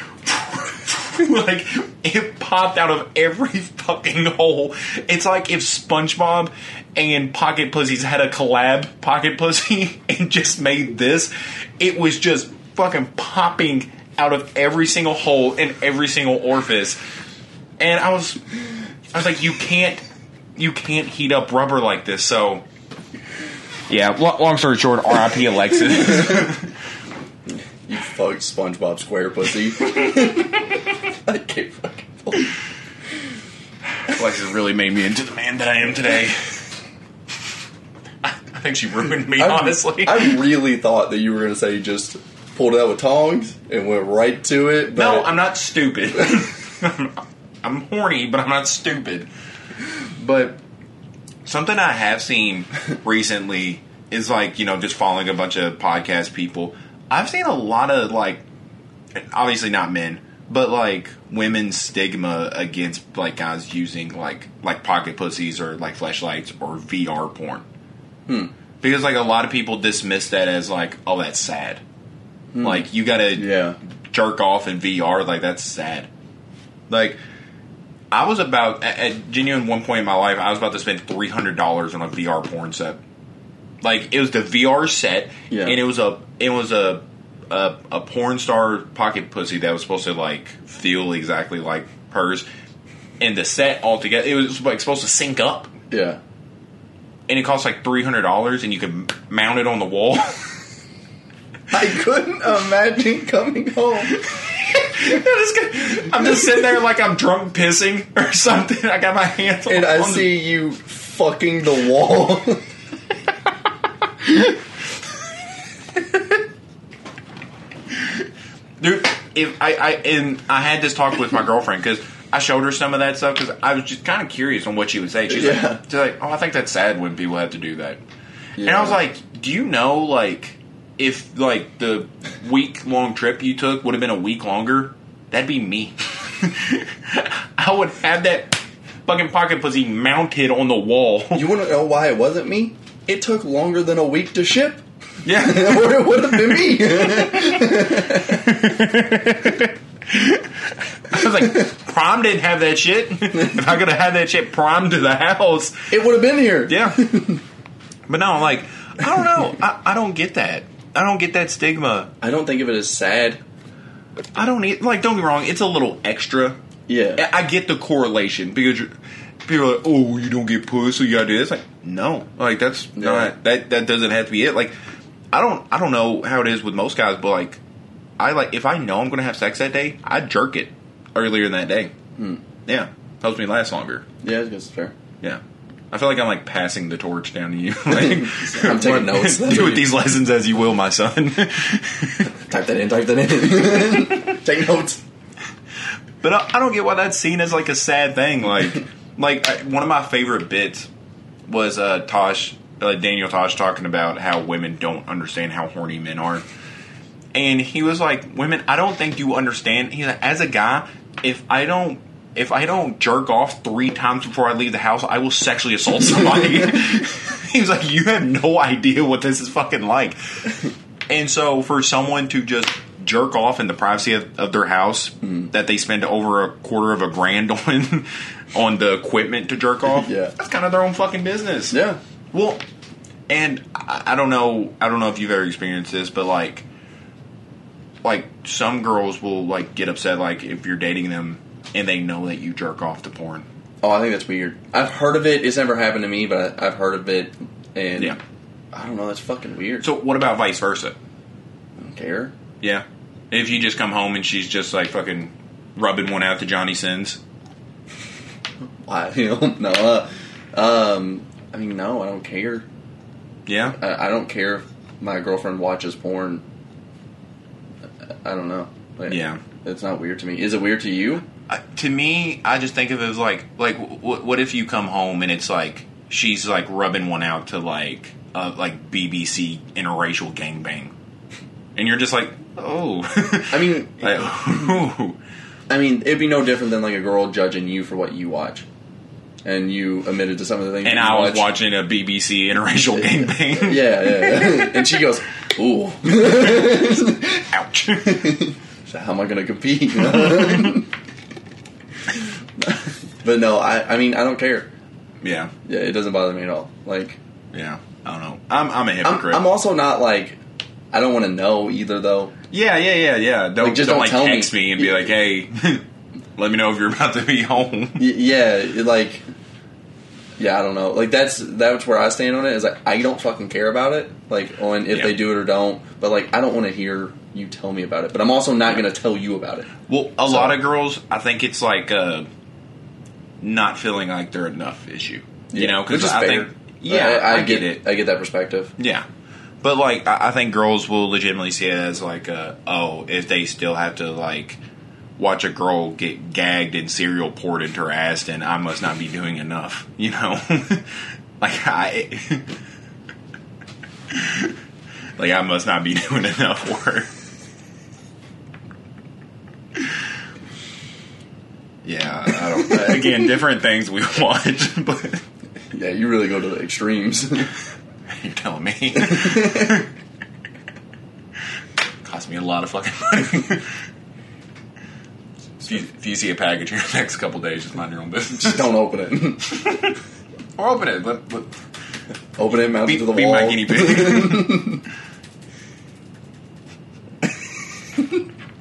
like it popped out of every fucking hole. It's like if SpongeBob and Pocket Pussies had a collab Pocket Pussy [LAUGHS] and just made this. It was just fucking popping out of every single hole in every single orifice. And I was I was like you can't you can't heat up rubber like this. So yeah, long story short, RIP Alexis. [LAUGHS] You fucked SpongeBob SquarePussy. [LAUGHS] I can't fucking believe. Alexis really made me into the man that I am today. I think she ruined me, I, honestly. I really thought that you were gonna say you just pulled it out with tongs and went right to it. But no, I'm not stupid. I'm, [LAUGHS] I'm horny, but I'm not stupid. But something I have seen [LAUGHS] recently is like, you know, just following a bunch of podcast people. I've seen a lot of like, obviously not men, but like women's stigma against like guys using like like pocket pussies or like fleshlights or VR porn. Hmm. Because like a lot of people dismiss that as like, oh, that's sad. Like you gotta Hmm. Yeah. jerk off in VR, like that's sad. Like I was about at, at genuine one point in my life, I was about to spend three hundred dollars on a VR porn set. Like it was the VR set, Yeah. and it was a it was a, a a porn star pocket pussy that was supposed to like feel exactly like hers, and the set altogether it was like supposed to sync up, Yeah. and it cost like three hundred dollars, and you could mount it on the wall. [LAUGHS] I couldn't imagine coming home. I'm just gonna- I'm just sitting there like I'm drunk pissing or something. I got my hands on, And I the- see you fucking the wall. [LAUGHS] dude. If I, I and I had this talk with my girlfriend because I showed her some of that stuff because I was just kind of curious on what she would say. She's Yeah. like, she's like, oh, I think that's sad when people have to do that. And I was like, do you know like if like the week long trip you took would have been a week longer? That'd be me. [LAUGHS] I would have that fucking pocket pussy mounted on the wall. You want to know why it wasn't me? It took longer than a week to ship. yeah. [LAUGHS] it would have been me. [LAUGHS] I was like, prom didn't have that shit. if I could have had that shit prom to the house, it would have been here. yeah. but no, I'm like, I don't know. I, I don't get that. I don't get that stigma. I don't think of it as sad. I don't like, don't get me wrong, it's a little extra. Yeah. I I get the correlation because people are like, oh, you don't get pussy, so you gotta do this. Like, no. Like, that's Yeah. not, that, that doesn't have to be it. Like, I don't, I don't know how it is with most guys, but like, I like, if I know I'm gonna have sex that day, I jerk it earlier in that day. Hmm. Yeah. Helps me last longer. Yeah, it's fair. Yeah. I feel like I'm like passing the torch down to you. [LAUGHS] like, I'm taking notes. [LAUGHS] Do with these lessons as you will, my son. [LAUGHS] Type that in, type that in. Take notes. but I, I don't get why that's seen as like a sad thing. Like, like I, one of my favorite bits was uh, Tosh, uh, Daniel Tosh, talking about how women don't understand how horny men are. And he was like, "Women, I don't think you understand." He's like, "As a guy, if I don't." If I don't jerk off three times before I leave the house, I will sexually assault somebody. [LAUGHS] [LAUGHS] he was like, "You have no idea what this is fucking like." And so, for someone to just jerk off in the privacy of, of their house mm. that they spend over a quarter of a grand [LAUGHS] on on the equipment to jerk off, Yeah. that's kind of their own fucking business. Yeah. Well, and I, I don't know, I don't know if you've ever experienced this, but like, like some girls will like get upset, like if you're dating them and they know that you jerk off to porn. Oh, I think that's weird. I've heard of it. It's never happened to me, but I, I've heard of it. And Yeah. I don't know. That's fucking weird. So, what about vice versa? I don't care. Yeah, if you just come home and she's just like fucking rubbing one out to Johnny Sins. [LAUGHS] Why? You know? No. Uh, um. I mean, no. I don't care. Yeah, I, I don't care if my girlfriend watches porn. I, I don't know. Like, Yeah. It's not weird to me. Is it weird to you? I, to me, I just think of it as like, like, w- what if you come home and it's like she's like rubbing one out to like, uh, like BBC interracial gangbang, and you're just like, oh, I mean, [LAUGHS] like, ooh. I mean, it'd be no different than like a girl judging you for what you watch, and you admitted to some of the things. and I was watch. watching a BBC interracial gangbang. [LAUGHS] Yeah, yeah, yeah. and she goes, "Ooh, [LAUGHS] Ouch. so how am I going to compete?" But no, I, I mean, I don't care. yeah, Yeah, it doesn't bother me at all. Like, yeah. I don't know. I'm, I'm a I'm, hypocrite. I'm also not like, I don't want to know either, though. yeah, yeah, yeah, yeah. Don't Like, just don't, don't like tell me. text me. and be like, hey, [LAUGHS] let me know if you're about to be home. [LAUGHS] Yeah, like, yeah, I don't know. Like that's that's where I stand on it. Is like I don't fucking care about it. Like on if Yeah. they do it or don't. But like I don't want to hear you tell me about it. But I'm also not going to tell you about it. Well, a So- lot of girls, I think it's like uh, not feeling like they're enough issue. You know, because I fair. think, yeah, I, I, get, it. I get that perspective. Yeah, but like I, I think girls will legitimately see it as like, uh, oh, if they still have to like watch a girl get gagged and cereal poured into her ass, then I must not be doing enough. You know, [LAUGHS] like I. [LAUGHS] Like I must not be [LAUGHS] doing enough work. [LAUGHS] again, different things we [LAUGHS] watch, but Yeah, you really go to the extremes. [LAUGHS] you're telling me. Cost me a lot of fucking money. if, you, if you see a package here in the next couple days, just mind your own business. Just don't open it. or open it. Let, let, open it, mount be it to the be wall. my guinea pig.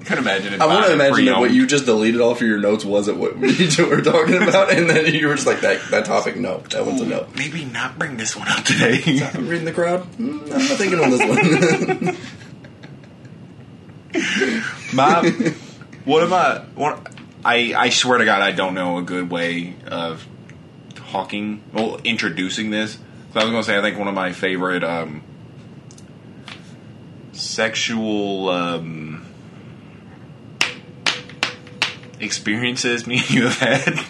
Could imagine. it I want to imagine that what you just deleted off of your notes wasn't what [LAUGHS] we were talking about, and then you were just like that. That topic, no, that one's a no. Maybe not bring this one up today. [LAUGHS] I'm reading the crowd. Mm, I'm not thinking on this one. [LAUGHS] My, what am I? What I I swear to God, I don't know a good way of talking. Well, introducing this. So I was gonna say, I think one of my favorite um, sexual um, experiences me and you have had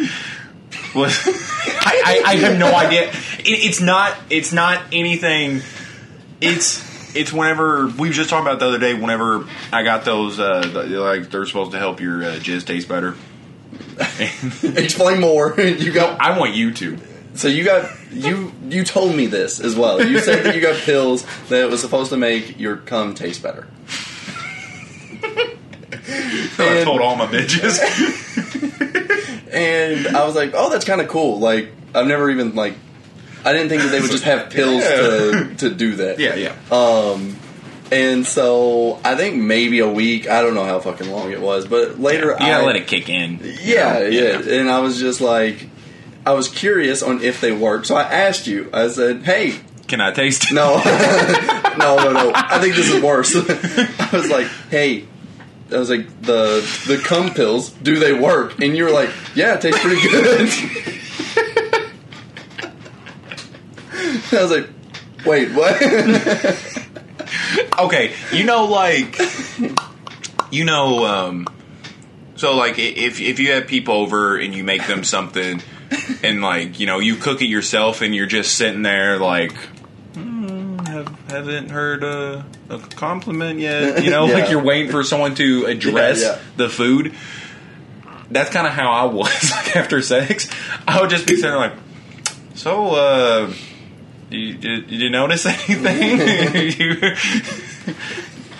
[LAUGHS] was I, I, I have no idea. It, it's not. It's not anything. It's it's whenever we were just talking about the other day. Whenever I got those, uh, the, like they're supposed to help your uh, jizz taste better. [LAUGHS] [LAUGHS] Explain more. You got I want you to. so you got you you told me this as well. You said that you got pills that was supposed to make your cum taste better. I And- told all my bitches. [LAUGHS] And I was like, oh, that's kind of cool. Like I've never even like I didn't think that they would just have pills to to do that. yeah, yeah. Um, and so I think maybe a week. I don't know how fucking long it was, but later You gotta I, let it kick in. Yeah, yeah. And I was just like, I was curious on if they work. So I asked you. I said, "Hey, Can I taste? it? no, [LAUGHS] no, no, no. I think this is worse." [LAUGHS] I was like, "Hey." I was like, the the cum pills, do they work? And you were like, yeah, it tastes pretty good. [LAUGHS] I was like, wait, what? [LAUGHS] okay, you know, like, you know, um, so like, if if you have people over and you make them something, and like, you know, you cook it yourself, and you're just sitting there like. "Hmm, have, haven't heard a, a compliment yet. You know, [LAUGHS] Yeah. like you're waiting for someone to address Yeah, yeah. the food. That's kind of how I was [LAUGHS] like after sex. I would just be sitting there like, so, uh, you, did, did you notice [LAUGHS] anything? you,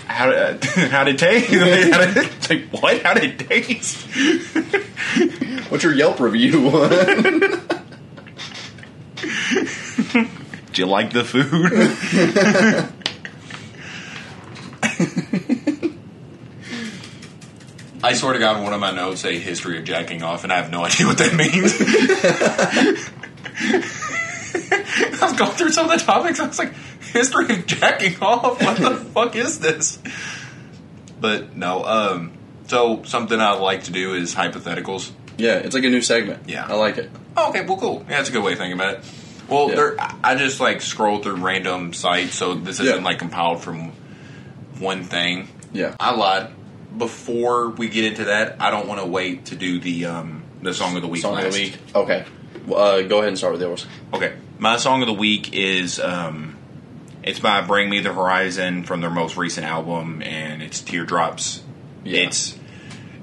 how did how did it taste? How did, it's like what? How did it taste? What's your Yelp review? Did you like the food? [LAUGHS] I swear to God, one of my notes say history of jacking off, and I have no [LAUGHS] idea what that means. I was going through some of the topics. I was like, history of jacking off. What the [LAUGHS] fuck is this? But no. Um. So something I like to do is hypotheticals. yeah, it's like a new segment. Yeah. I like it. Oh, okay, well, cool. Yeah, that's a good way of thinking about it. Well, Yeah. I just like scroll through random sites, so this isn't Yeah. like compiled from one thing. Yeah. I lied. Before we get into that, I don't want to wait to do the um the song of the week. Song of the week. Okay. Well, Uh, go ahead and start with yours. Okay, my song of the week is um, it's by Bring Me the Horizon from their most recent album, and it's Teardrops. Yeah. It's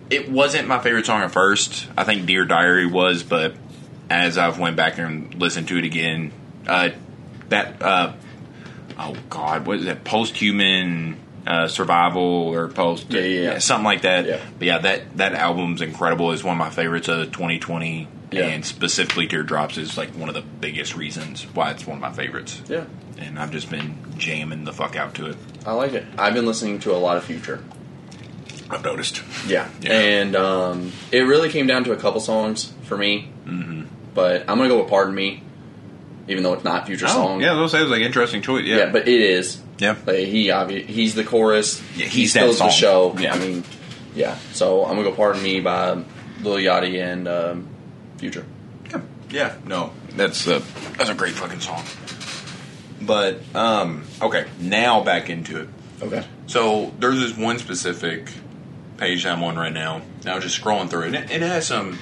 it wasn't my favorite song at first. I think Dear Diary was, but as I've went back and listened to it again, uh, that uh, oh god, what is it? Post human. Uh, survival or post, Yeah, yeah, yeah. something like that. Yeah. But yeah, that that album's incredible. It's one of my favorites of 2020, Yeah. and specifically Teardrops is like one of the biggest reasons why it's one of my favorites. Yeah. And I've just been jamming the fuck out to it. I like it. I've been listening to a lot of Future. I've noticed. [LAUGHS] Yeah. And um, it really came down to a couple songs for me. Mm-hmm. But I'm going to go with Pardon Me, even though it's not Future song. Oh, yeah, those it was like interesting choice. Yeah, Yeah, but it is. Yeah. Like, he obvi- he's the chorus. Yeah, he he's that steals the show. Yeah. I mean, yeah. So I'm gonna go "Pardon Me" by Lil Yachty and um, Future. Yeah, no, that's a that's a great fucking song. But um, okay, now back into it. Okay. So there's this one specific page I'm on right now. And I was just scrolling through it. And it, it has some,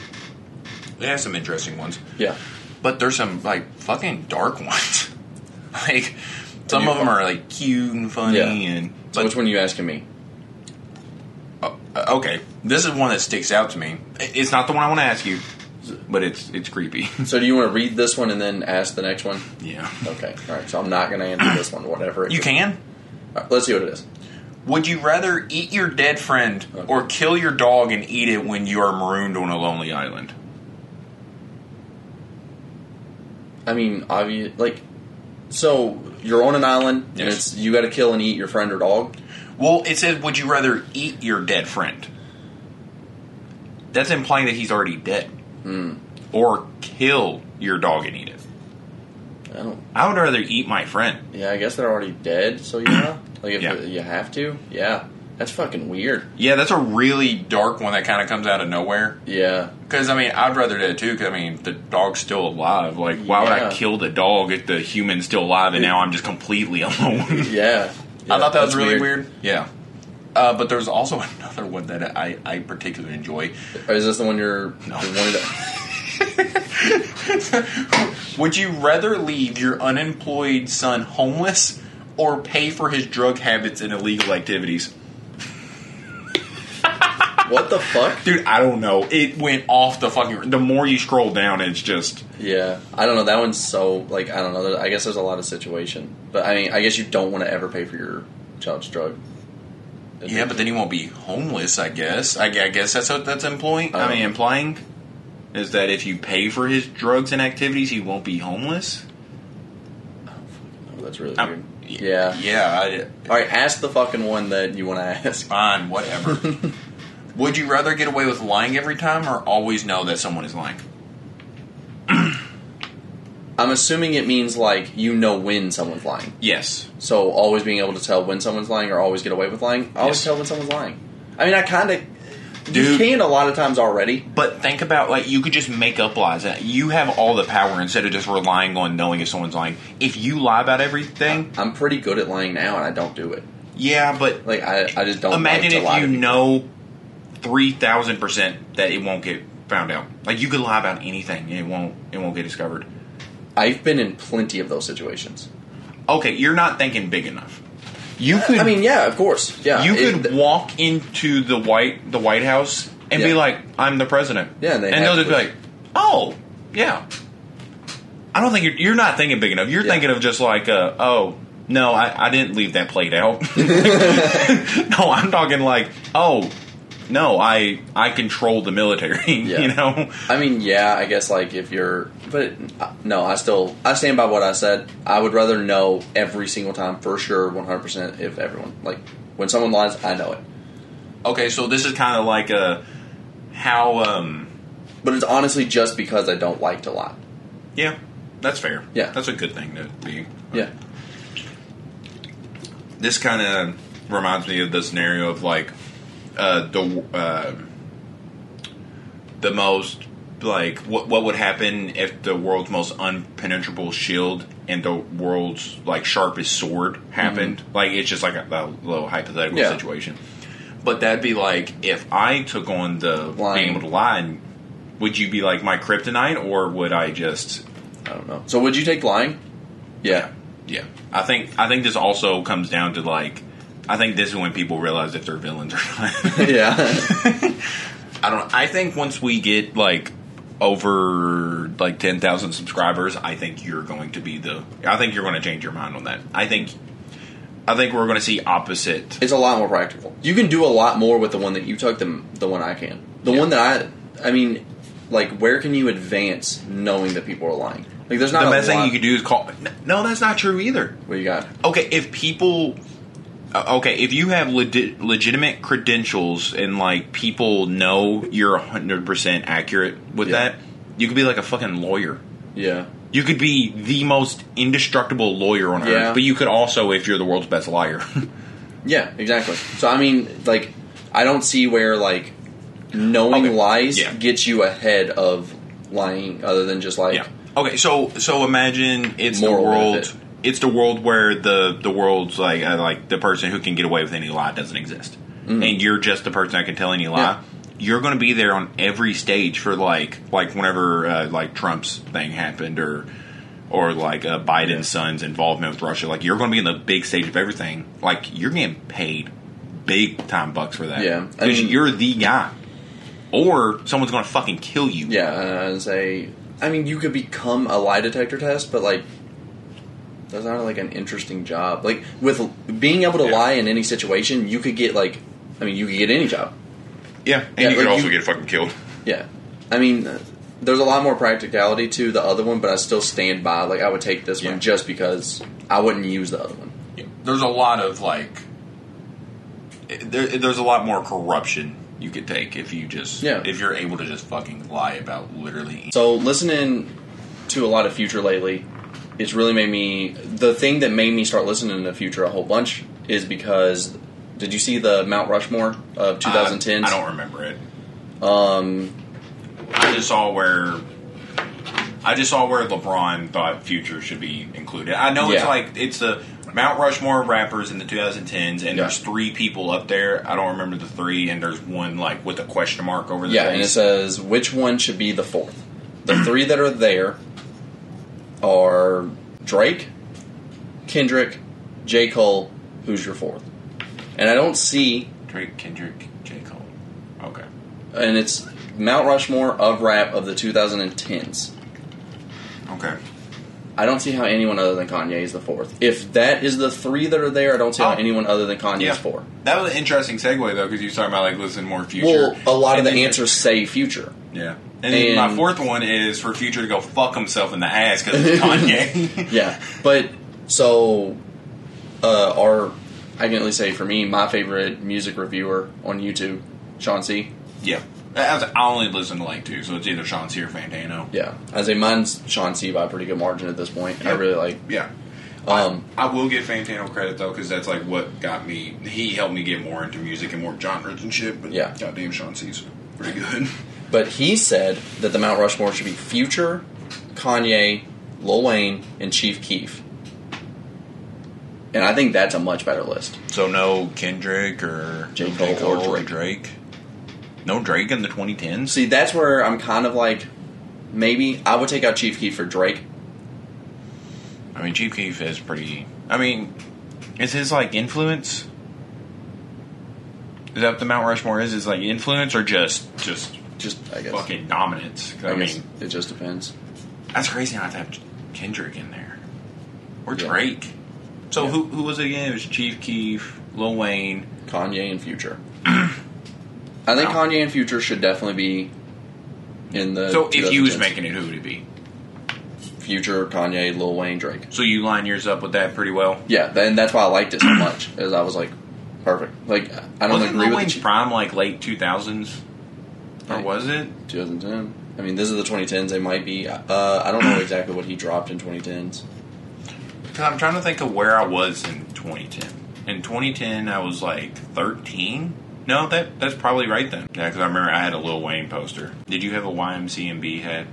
it has some interesting ones. Yeah. But there's some like fucking dark [LAUGHS] ones. like some of them are like cute and funny, Yeah. and So but which one are you asking me? uh, uh, okay, this is one that sticks out to me. It's not the one I want to ask you, but it's it's creepy. [LAUGHS] So do you want to read this one and then ask the next one? yeah. Okay. All right. So I'm not going to answer this one. Whatever. it You is. can. All right, let's see what it is. Would you rather eat your dead friend or kill your dog and eat it when you are marooned on a lonely island? I mean, obvious. Like, so you're on an island and Yes. it's you got to kill and eat your friend or dog. Well, it says, would you rather eat your dead friend? That's implying that he's already dead. Hmm. Or kill your dog and eat it. I don't. I would rather eat my friend. Yeah, I guess they're already dead. So yeah, like if Yeah. you have to, yeah, that's fucking weird. Yeah, that's a really dark one that kind of comes out of nowhere. Yeah, Because, I mean, I'd rather that too, because, I mean, the dog's still alive. Like, why would I kill the dog if the human's still alive and now I'm just completely [LAUGHS] alone? yeah. I thought that was really weird. Yeah. Uh, but there's also [LAUGHS] another one that I, I particularly enjoy. Is this the one you're? No. the one that- Would you rather leave your unemployed son homeless or pay for his drug habits and illegal activities? What the fuck? Dude, I don't know. It went off the fucking. The more you scroll down, it's just. Yeah, I don't know. That one's so like I don't know. I guess there's a lot of situation, but I mean, I guess you don't want to ever pay for your child's drug. Yeah, but then he won't be homeless. I guess. I, I guess that's what that's implying. I Oh. mean, implying is that if you pay for his drugs and activities, he won't be homeless. Oh, that's really Um, weird. y- Yeah. Yeah. All right, ask the fucking one that you want to ask. Fine, whatever. [LAUGHS] Would you rather get away with lying every time or always know that someone is lying? [CLEARS THROAT] I'm assuming it means like you know when someone's lying. Yes. So always being able to tell when someone's lying or always get away with lying. Always Yes. tell when someone's lying. I mean, I kind of you can a lot of times already. But think about like you could just make up lies. Uh, you have all the power instead of just relying on knowing if someone's lying. If you lie about everything, I'm pretty good at lying now, and I don't do it. yeah, but Like I, I just don't. imagine like if you know three thousand percent that it won't get found out. Like you could lie about anything and it won't it won't get discovered. I've been in plenty of those situations. Okay, you're not thinking big enough. You could I mean, yeah, of course, yeah. you could walk into the white the White House and be like, "I'm the president." Yeah, and they and they'll just be like, "Oh, yeah." I don't think you're, you're not thinking big enough. You're Yeah. thinking of just like, uh, "Oh, no, I, I didn't leave that plate out." [LAUGHS] [LAUGHS] no, I'm talking like, "Oh, no, I I control the military." [LAUGHS] Yeah. you know? I mean, yeah, I guess like if you're, but uh, no, I still I stand by what I said. I would rather know every single time for sure, one hundred percent. If everyone like when someone lies, I know it. Okay, so this is kind of like a how. um But it's honestly just because I don't like to lie. Yeah, that's fair. Yeah. that's a good thing to be. Yeah, this kind of reminds me of the scenario of like uh, the uh, the most like what what would happen if the world's most unpenetrable shield and the world's like sharpest sword happened. Like it's just like a, a little hypothetical Yeah. situation. But that'd be like if I took on the Lying. being able to lie. and- Would you be like my kryptonite, or would I just I don't know. So would you take lying? Yeah, Yeah, I think I think this also comes down to like I think this is when people realize if they're villains or not. [LAUGHS] yeah, [LAUGHS] I don't. I think once we get like over like ten thousand subscribers, I think you're going to be the. I think you're going to change your mind on that. I think. I think we're going to see opposite. it's a lot more practical. You can do a lot more with the one that you took than the one I can. The Yeah. one that I, I mean, like where can you advance knowing that people are lying? Like there's not The best thing you could do is call. No, that's not true either. What you got? Okay, if people. Uh, Okay, if you have legi- legitimate credentials and like people know you're 100% accurate with Yeah. that, you could be like a fucking lawyer. Yeah. You could be the most indestructible lawyer on Yeah. earth, but you could also, if you're the world's best liar. [LAUGHS] Yeah, exactly. So I mean, like, I don't see where like knowing Okay. lies Yeah. gets you ahead of lying, other than just like. Okay, so so imagine it's the world. benefit. It's the world where the the world's like uh, like the person who can get away with any lie doesn't exist, and you're just the person that can tell any lie. Yeah. You're going to be there on every stage for like like whenever uh, like Trump's thing happened or or like uh, Biden's son's involvement with Russia. Like you're going to be in the big stage of everything. Like you're getting paid big time bucks for that. Yeah, I because mean- you're the guy, or someone's going to fucking kill you. Yeah, and say, I mean, you could become a lie detector test, but like, that's not like an interesting job. Like with being able to Yeah. lie in any situation, you could get like, I mean, you could get any job. yeah, and Yeah, you could also you- get fucking killed. Yeah, I mean, uh, there's a lot more practicality to the other one, but I still stand by. Like, I would take this Yeah. one just because I wouldn't use the other one. There's a lot of like, there, there's a lot more corruption you could take if you just Yeah. if you're able to just fucking lie about literally. So listening to a lot of Future lately, it's really made me. The thing that made me start listening to Future a whole bunch is because. Did you see the Mount Rushmore of 2010s? I, I don't remember it. Um, I just saw where I just saw where LeBron thought Future should be included. I know it's like it's the Mount Rushmore of rappers in the 2010s, and Yeah. there's three people up there. I don't remember the three, and there's one like with a question mark over the yeah, and it says which one should be the fourth. The [CLEARS THROAT] three that are there are Drake, Kendrick, J. Cole. Who's your fourth? And I don't see, Drake, Kendrick, J Cole. Okay, and it's Mount Rushmore of rap of the 2010s. okay. I don't see how anyone other than Kanye is the fourth. If that is the three that are there, I don't see how Oh. anyone other than Kanye Yeah. is four. That was an interesting segue though, because you were talking about like listen more Future. Well, a lot of the answers say future. Yeah. And, then my fourth one is for Future to go fuck himself in the ass because it's Kanye. [LAUGHS] Yeah, but so uh, our I can at least say for me, my favorite music reviewer on YouTube, Shawn Cee. yeah. I, only listen to like two, so it's either Shawn Cee or Fantano. Yeah, I say mine's Shawn Cee by a pretty good margin at this point. and I really like. Yeah. Um, I will give Fantano credit though, because that's like what got me. He helped me get more into music and more genres and shit. But Yeah. goddamn, Shawn Cee's pretty good. [LAUGHS] but he said that the Mount Rushmore should be Future, Kanye, Lil Wayne, and Chief Keef. And I think that's a much better list. So no Kendrick or J. Cole or Drake. Drake. No Drake in the 2010s. See, that's where I'm kind of like, maybe I would take out Chief Keef for Drake. I mean, Chief Keef is pretty. I mean, is his like influence? Is that what the Mount Rushmore is? Is like influence or just just Just I guess. fucking dominance? 'Cause I, I guess mean, it just depends. that's crazy not to have Kendrick in there or Yeah. Drake. So Yeah. who who was it again? It was Chief Keef, Lil Wayne. Kanye and Future. [CLEARS THROAT] I think Wow. Kanye and Future should definitely be in the. So if you was making it, who would it be? Future, Kanye, Lil Wayne, Drake. So you line yours up with that pretty well. Yeah, and that's why I liked it so much. Is I was like, perfect. Like I don't Wasn't agree Lil with Wayne's the prime like late two thousands, or was it? 2010. I mean, this is the 2010s. They might be. Uh, I don't know exactly what he dropped in 2010s. Because I'm trying to think of where I was in 2010. In 2010, I was like 13. No, that that's probably right then. Yeah, because I remember I had a Lil Wayne poster. Did you have a YMCMB hat?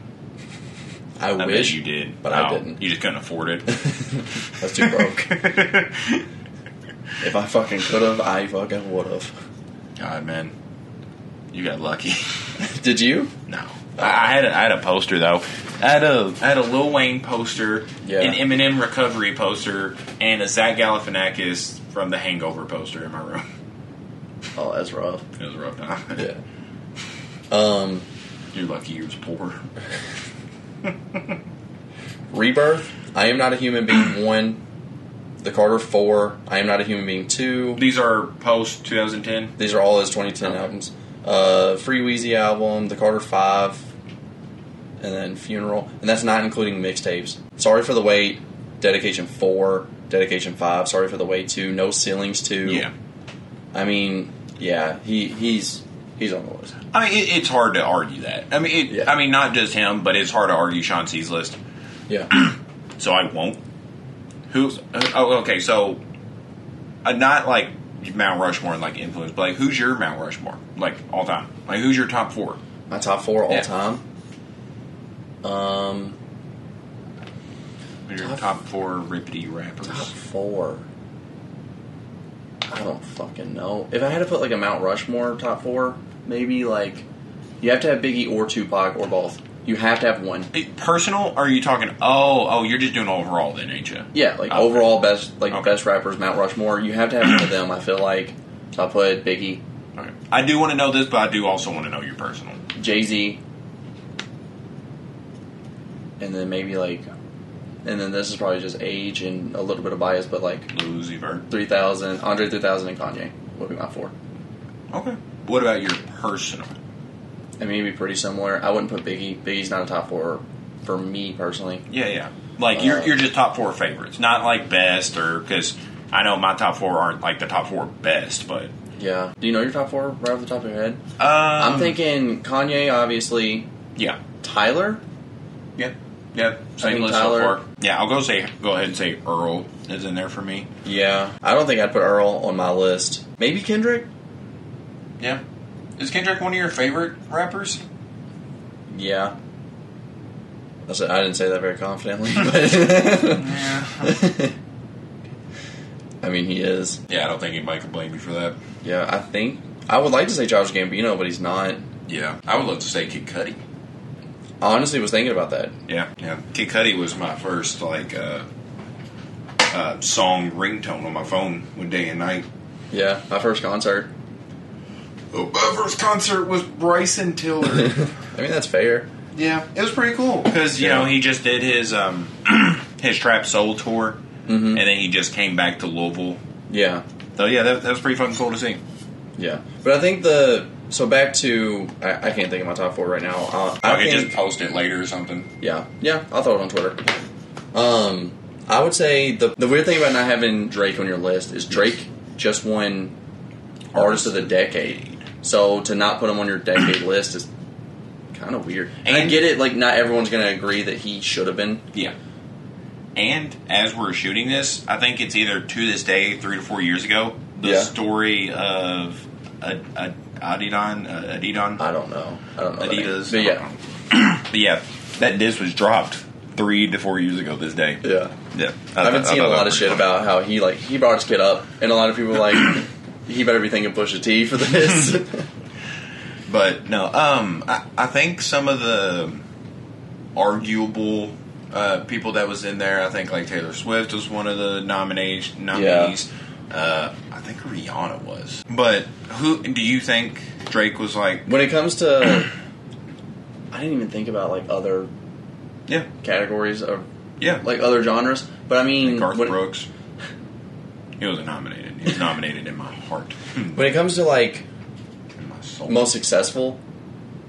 I, I bet wish you did, but I Oh, didn't. You just couldn't afford it. [LAUGHS] That's too broke. [LAUGHS] if I fucking could have, I fucking would have. God, man, you got lucky. [LAUGHS] Did you? No, I had a, I had a poster though. I had a I had a Lil Wayne poster, Yeah. an Eminem recovery poster, and a Zach Galifianakis from The Hangover poster in my room. [LAUGHS] Oh, that's rough. It was a rough time. Yeah. [LAUGHS] Um, You're lucky you was poor. Rebirth. I am not a human being. [CLEARS THROAT] One. The Carter Four. I am not a human being. Two. These are post 2010. These are all his 2010 Okay. albums. Uh, Free Weezy album, The Carter Five, and then Funeral, and that's not including mixtapes. Sorry for the wait. Dedication Four, Dedication Five. Sorry for the wait. Two. No ceilings. Two. Yeah, I mean, yeah, he he's he's on the list. I mean it, it's hard to argue that. I mean, it, Yeah. I mean not just him, but it's hard to argue Shawn Cee's list. Yeah. [CLEARS THROAT] So I won't. Who's? Oh, okay. So, uh, not like Mount Rushmore and like influence, but like who's your Mount Rushmore? Like all time. Like who's your top four? My top four all Yeah. time. Um, your Top- top four rippity rappers? top four. I don't fucking know. If I had to put like a Mount Rushmore top four, maybe like you have to have Biggie or Tupac or both. You have to have one. Personal? Or are you talking? Oh, oh, you're just doing overall then, ain't you? Yeah, like Okay. overall best like Okay. best rappers Mount Rushmore. You have to have one of them. I feel like So I put Biggie, Okay. I do want to know this, but I do also want to know your personal. Jay Z, and then maybe like, and then this is probably just age and a little bit of bias, but like Uzi Vert. three thousand, Andre three thousand, and Kanye would be my four. Okay. What about your personal? I mean, it'd be pretty similar. I wouldn't put Biggie. Biggie's not a top four for me personally. Yeah, yeah. Like you're Uh, you're just top four favorites, not like best or because I know my top four aren't like the top four best, but Yeah. Do you know your top four right off the top of your head? um, I'm thinking Kanye, obviously. yeah, Tyler. yeah, yeah. Same think list Tyler- so far. Yeah, I'll go say go ahead and say Earl is in there for me. Yeah. I don't think I'd put Earl on my list. Maybe Kendrick. Yeah. Is Kendrick one of your favorite rappers? Yeah. I said- I didn't say that very confidently, [LAUGHS] but Yeah. [LAUGHS] I mean he is. yeah, I don't think anybody can blame you for that. Yeah, I think I would like to say Childish Gambino, but he's not. Yeah, I would love to say Kid Cudi. I honestly was thinking about that. Yeah, yeah. Kid Cudi was my first like uh, uh, song ringtone on my phone one day and night. Yeah, my first concert. My first concert was Bryson Tiller. [LAUGHS] I mean that's fair. yeah, it was pretty cool because you Yeah. know he just did his um [CLEARS THROAT] his Trap Soul tour, hmm and then he just came back to Louisville. Yeah, So yeah, that, that was pretty fucking cool to see. yeah. But I think the so back to I, I can't think of my top four right now. Uh, I Okay, think, just post it later or something. Yeah, yeah, I'll throw it on Twitter. Um, I would say the the weird thing about not having Drake on your list is Drake just won Artist of the Decade. So to not put him on your decade [CLEARS THROAT] list is kind of weird. And, I get it, like not everyone's going to agree that he should have been. Yeah. And as we're shooting this, I think it's either to this day, three to four years ago, the Yeah. story of Ad- Ad- Adidon, uh, Adidon, I don't know. I don't know. Adidas. but yeah, [CLEARS THROAT] but yeah, that disc was dropped three to four years ago this day. yeah. Yeah, I've been seeing a lot of shit about how he like he brought his kid up, and a lot of people like he better be thinking Pusha T for this. [LAUGHS] But no, um, I, I think some of the arguable uh, people that was in there. I think like Taylor Swift was one of the nomination nominees. Uh, I think Rihanna was. But who do you think Drake was like? when it comes to, I didn't even think about like other Yeah, categories of yeah. like other genres. But I mean, Garth when, Brooks. He wasn't nominated. He [LAUGHS] was nominated in my heart, [LAUGHS] when it comes to like in my soul. most successful,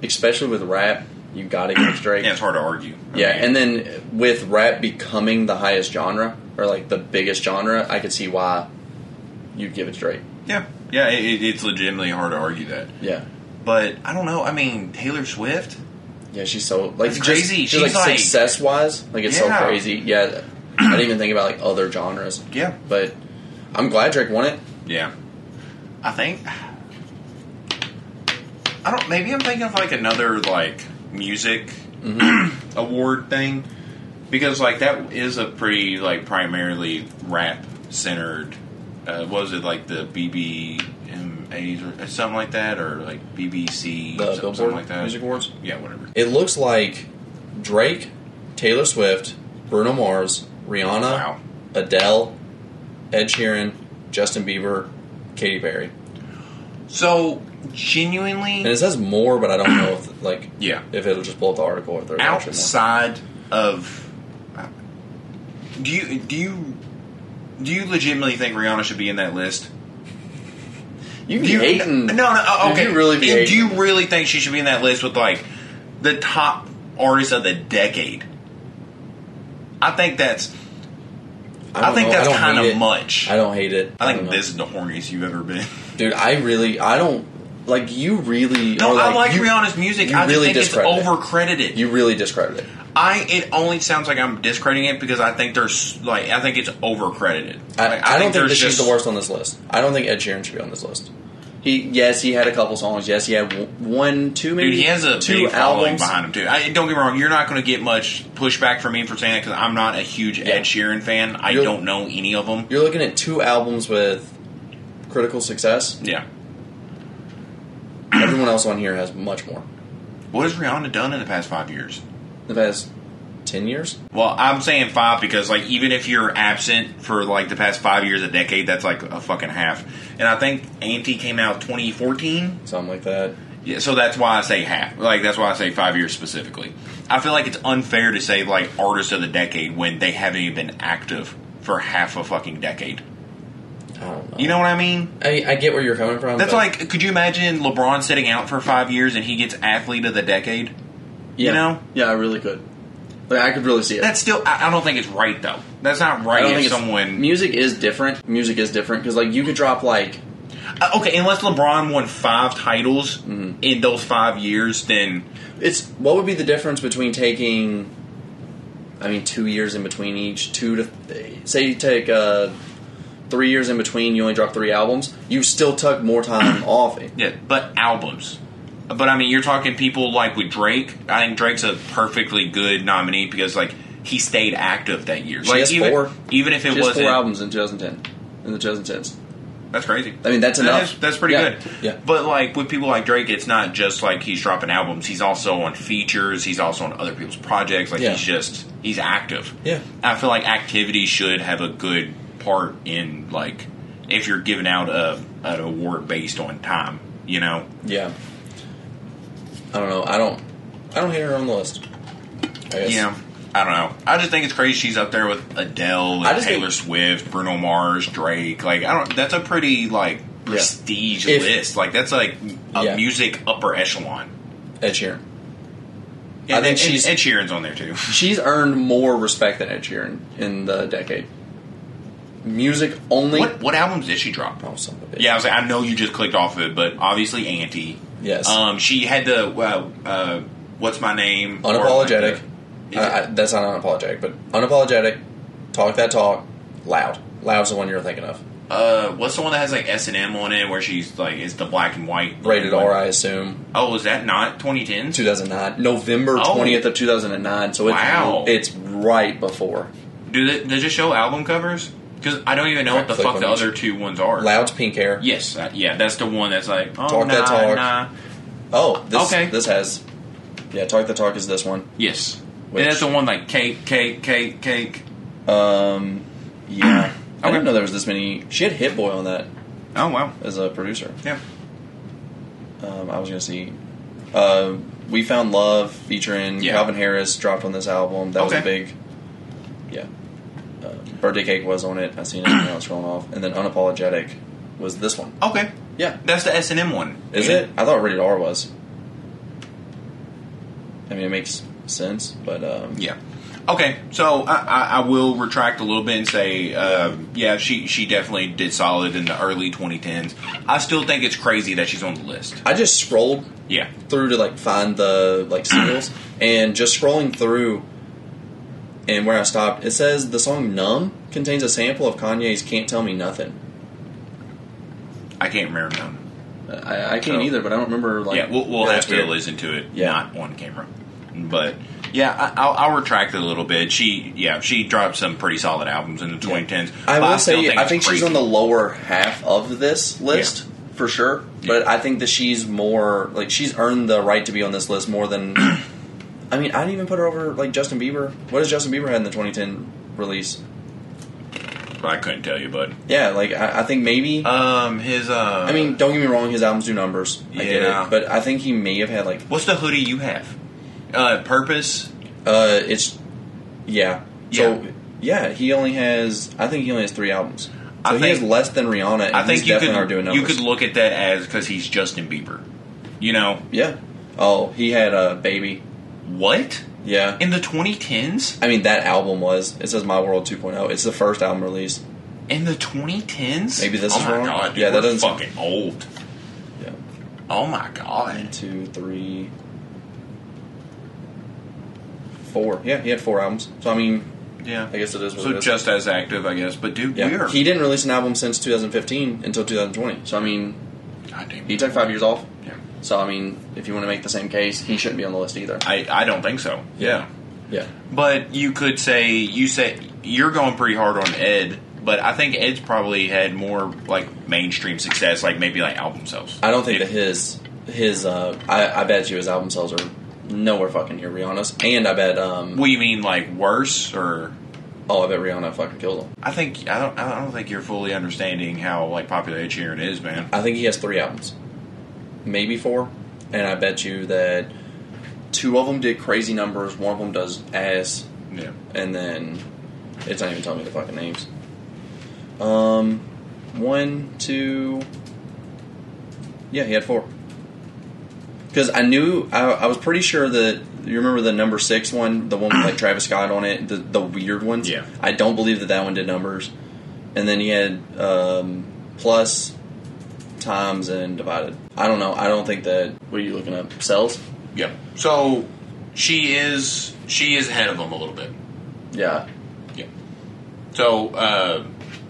especially with rap, you got to give Drake. yeah, it's hard to argue. I Yeah, mean, and then with rap becoming the highest genre or like the biggest genre, I could see why you'd give it to Drake. yeah, yeah, it, it's legitimately hard to argue that. Yeah. But I don't know. I mean, Taylor Swift. Yeah, she's so like That's just- crazy. Just, She's like, like- success wise, like it's Yeah. so crazy. Yeah, I didn't even think about like other genres, Yeah, but I'm glad Drake won it. Yeah. I think I don't maybe I'm thinking of like another like music [CLEARS THROAT] award thing because like that is a pretty like primarily rap centered uh, what was it like the BBMAs or something like that or like BBC The something, something like that Music Awards. yeah whatever It looks like Drake, Taylor Swift, Bruno Mars, Rihanna, wow Adele, Ed Sheeran, Justin Bieber, Katy Perry, so genuinely and it says more, but I don't know if like [CLEARS THROAT] yeah if it'll just pull up the article or if there's outside of do you do you do you legitimately think Rihanna should be in that list? You Do be you, hating? No, no. uh, Okay, do really be Do you really think she should be in that list with like the top artists of the decade? I think that's. I, don't think know. that's kind of much. I don't hate it. I think don't this is the horniest you've ever been. [LAUGHS] dude. I really, I don't like you. Really, No, or, I like you, Rihanna's music. you I just really think it's discredit it. overcredited. You really discredit it. I it only sounds like I'm discrediting it because I think there's like I think it's overcredited. I, Like, I, don't think there's that she's the worst on this list. I don't think Ed Sheeran should be on this list. He yes, he had a couple songs. Yes, he had one, two, maybe Dude, he has a two big following albums. behind him too. I, don't get me wrong; you're not going to get much pushback from me for saying that because I'm not a huge Yeah. Ed Sheeran fan. I You're- don't know any of them. You're looking at two albums with critical success. Yeah. Everyone else on here has much more. What has Rihanna done in the past five years? The past ten years. Well, I'm saying five because like even if you're absent for like the past five years, a decade, that's like a fucking half. And I think Anti came out 2014. Something like that. Yeah, so that's why I say half. Like that's why I say five years specifically. I feel like it's unfair to say like artist of the decade when they haven't even been active for half a fucking decade. I know. You know what I mean? I, I get where you're coming from. That's like, could you imagine LeBron sitting out for five years and he gets athlete of the decade? yeah. you know? Yeah, I really could. Like, I could really see it. That's still, I, I don't think it's right though. That's not I right don't if think it's- someone. music is different. Music is different because like you could drop like Uh, okay, unless LeBron won five titles Mm-hmm. in those five years, then it's what would be the difference between taking I mean two years in between each two to say you take uh, three years in between you only drop three albums you still took more time [CLEARS THROAT] off yeah, but albums. But I mean, you're talking people like with Drake. I think Drake's a perfectly good nominee because like he stayed active that year. Like even, four. even if it wasn't four albums in 2010 in the 2010s. That's crazy. I mean that's enough. is- that's pretty Yeah. good. Yeah. But like with people like Drake, it's not just like he's dropping albums. He's also on features. He's also on other people's projects. Like Yeah. he's just he's active. Yeah. I feel like activity should have a good part in like if you're giving out a an award based on time. You know. Yeah. I don't know. I don't. I don't hate her on the list. I guess. Yeah. I don't know. I just think it's crazy she's up there with Adele, I and just Taylor think- Swift, Bruno Mars, Drake. Like I don't. That's a pretty like prestige If- list. Like that's like a Yeah. music upper echelon. Ed Sheeran. Yeah, I think and- she's- Ed Sheeran's on there too. [LAUGHS] She's earned more respect than Ed Sheeran in the decade. Music only. What what albums did she drop? Oh, son of a bitch. Yeah, I was like, I know you just clicked off of it, but obviously Anti. Yes. Um, she had the uh, uh, what's my name? Or, unapologetic. like, I, I, that's not unapologetic, but unapologetic. Talk that talk. Loud. Loud's the one you're thinking of. uh, what's the one that has like S and M on it, where she's like, it's the black and white Rated R, I assume. Oh, is that not 2010? 2009, November Oh. twentieth of two thousand and nine. So it's Wow. it's right before. Do they, does it show album covers? Because I don't even know what the fuck the other two ones are. Loud's pink hair. Yes, uh, yeah, that's the one that's like, oh, Talk nah, that talk. nah. Oh, this Okay. this has. Yeah, talk the talk is this one. Yes. Which- and that's the one like cake, cake, cake, cake. Um, yeah. [CLEARS THROAT] I didn't know there was this many. She had Hit Boy on that Oh wow, as a producer. yeah. Um, I was gonna see. Uh, we found love featuring Yeah. Calvin Harris dropped on this album. That was a big. Uh, Birthday cake was on it. I seen it. and I was scrolling off, and then unapologetic was this one. Okay, Yeah. that's the S and M one. Is Yeah. it? I thought rated R was. I mean, it makes sense, but um, Yeah. Okay, so I, I, I will retract a little bit and say, uh, yeah, she she definitely did solid in the early 2010s. I still think it's crazy that she's on the list. I just scrolled Yeah. through to like find the like singles, [CLEARS THROAT] and just scrolling through, and where I stopped, it says the song "Numb" contains a sample of Kanye's "Can't Tell Me Nothing." I can't remember them. I, I can't So- either, but I don't remember like. yeah, we'll, we'll have that's to weird. listen to it, Yeah. not on camera. But yeah, I, I'll, I'll retract it a little bit. She, yeah, she dropped some pretty solid albums in the 2010s. I will still say, I think she's on the lower half of this list for sure. But I think that she's more like she's earned the right to be on this list more than. [CLEARS THROAT] I mean, I didn't even put her over like Justin Bieber. What does Justin Bieber had in the 2010 release? I couldn't tell you, bud. Yeah, like I, I think maybe. Um, his uh, I mean, don't get me wrong, his albums do numbers. I get Yeah. it, but I think he may have had like what's the hoodie you have? Uh, Purpose. uh, it's yeah. So Yeah. yeah, he only has. I think he only has three albums. So I he think- has less than Rihanna. And I think you definitely could you could look at that as because he's Justin Bieber. You know Yeah. Oh, he had a baby. What Yeah. in the 2010s? I mean, that album was. It says My World 2.0. It's the first album released. In the 2010s? Maybe this oh is my wrong. God, dude, Yeah, that we're doesn't sound- fucking old. Yeah. Oh my One, god. two, three, four. Yeah, he had four albums. So, I mean, Yeah. I guess it is what So it is. just as active, I guess. But dude, yeah. He didn't release an album since 2015 until 2020. So, I mean, he took five years off. So, I mean, if you want to make the same case, he shouldn't be on the list either. I I don't think so. Yeah. Yeah. But you could say you say you're going pretty hard on Ed, but I think Ed's probably had more like mainstream success, like maybe like album sales. I don't think that his his uh, I, I bet you his album sales are nowhere fucking near Rihanna's. And I bet, um, What do you mean, like worse or? oh, I bet Rihanna fucking killed him. I think I don't. I don't think you're fully understanding how like popular Ed Sheeran is, man. I think he has three albums, maybe four, and I bet you that two of them did crazy numbers. One of them does ass, Yeah. and then it's not even telling me the fucking names. Um, one, two, yeah, he had four. Because I knew I, I was pretty sure that you remember the number six one, the one with like [CLEARS THROAT] Travis Scott on it, the the weird ones. Yeah. I don't believe that that one did numbers. And then he had um, plus, times, and divided. I don't know. I don't think that. What are you looking up? Cells? Yep. So she is she is ahead of them a little bit. Yeah. Yeah. So uh,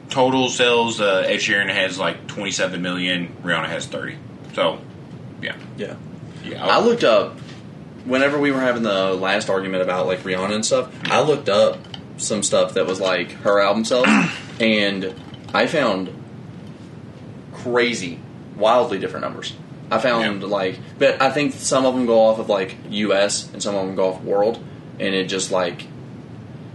total sales, uh, Ed Sheeran has like 27 million. Rihanna has 30. So yeah, Yeah. yeah. I looked up whenever we were having the last argument about like Rihanna and stuff. I looked up some stuff that was like her album sales, and I found crazy, wildly different numbers. I found Yeah. like, but I think some of them go off of like U.S. and some of them go off world, and it just like,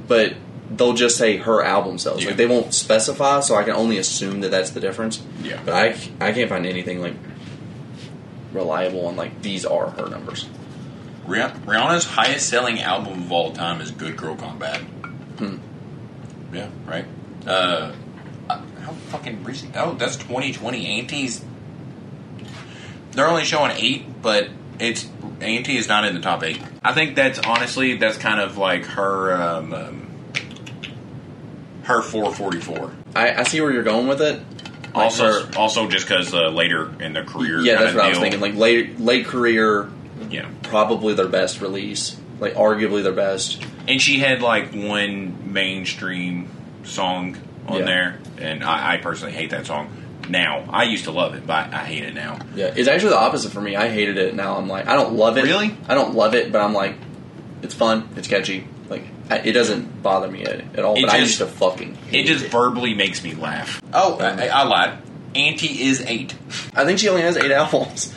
but they'll just say her album sales. Yeah. Like they won't specify, so I can only assume that that's the difference. Yeah. But I I can't find anything like reliable on like these are her numbers. Rih- Rihanna's highest selling album of all time is Good Girl Gone Bad. Hmm. Yeah, right. Uh, uh, how fucking recent? Oh, that's 2020. Anti's. They're only showing eight, but it's Anti is not in the top eight. I think that's honestly that's kind of like her um, um, her 444. I, I see where you're going with it. Like Also, her- also just because uh, later in the career, yeah, that's what I was thinking. Like late late career, yeah. probably their best release. Like arguably their best. And she had like one mainstream song on Yeah. there, and I, I personally hate that song. Now I used to love it, but I hate it now. Yeah, it's actually the opposite for me. I hated it. Now I'm like, I don't love it. Really? I don't love it, but I'm like, it's fun. It's catchy. Like I, it doesn't bother me at, at all. It but I used to fucking. It hate just verbally makes me laugh. Oh, Um, I, I lied. Anti is eight. I think she only has eight albums.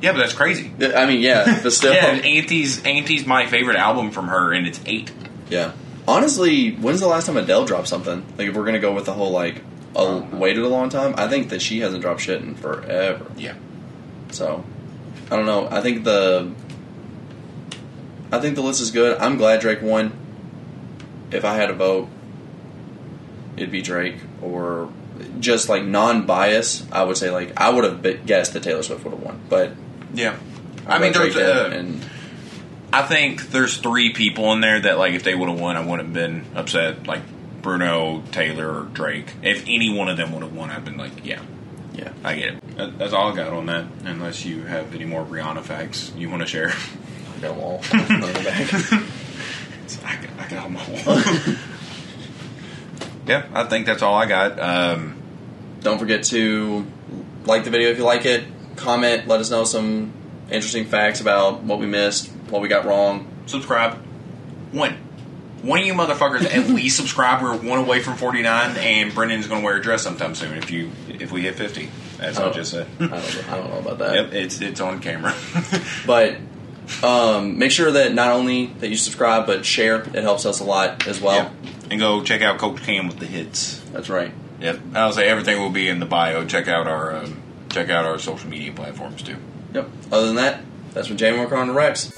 Yeah, but that's crazy. I mean, yeah, [LAUGHS] but still, Yeah, Anti's Anti's my favorite album from her, and it's eight. Yeah. Honestly, when's the last time Adele dropped something? Like, if we're gonna go with the whole like, a, waited a long time, I think that she hasn't dropped shit in forever. Yeah, So, I don't know. I think the, I think the list is good. I'm glad Drake won. If I had a vote, it'd be Drake or just like non-bias. I would say like I would have guessed that Taylor Swift would have won, but yeah. I'm mean, there's. Drake Uh, and I think there's three people in there that like if they would have won, I wouldn't have been upset. Like Bruno, Taylor, or Drake. If any one of them would have won, I'd been like, yeah, yeah, I get it. That's all I got on that. Unless you have any more Rihanna facts you want to share. I got them all. on the back. I got, I got them all. [LAUGHS] yeah, I think that's all I got. Um, Don't forget to like the video if you like it. Comment, let us know some interesting facts about what we missed, what we got wrong. subscribe. One. One of you motherfuckers at [LAUGHS] least subscribe. We're one away from 49, and Brendan's going to wear a dress sometime soon if you if we hit 50. As I Oh. just said. I don't, know, I don't know about that. Yep, it's it's on camera. [LAUGHS] But um, make sure that not only that you subscribe, but share. It helps us a lot as well. Yep. And go check out Coach Cam with the hits. That's right. Yep. I'll say everything will be in the bio. Check out our um, check out our social media platforms too. Yep. Other than that, that's what Jamie working on the Rex.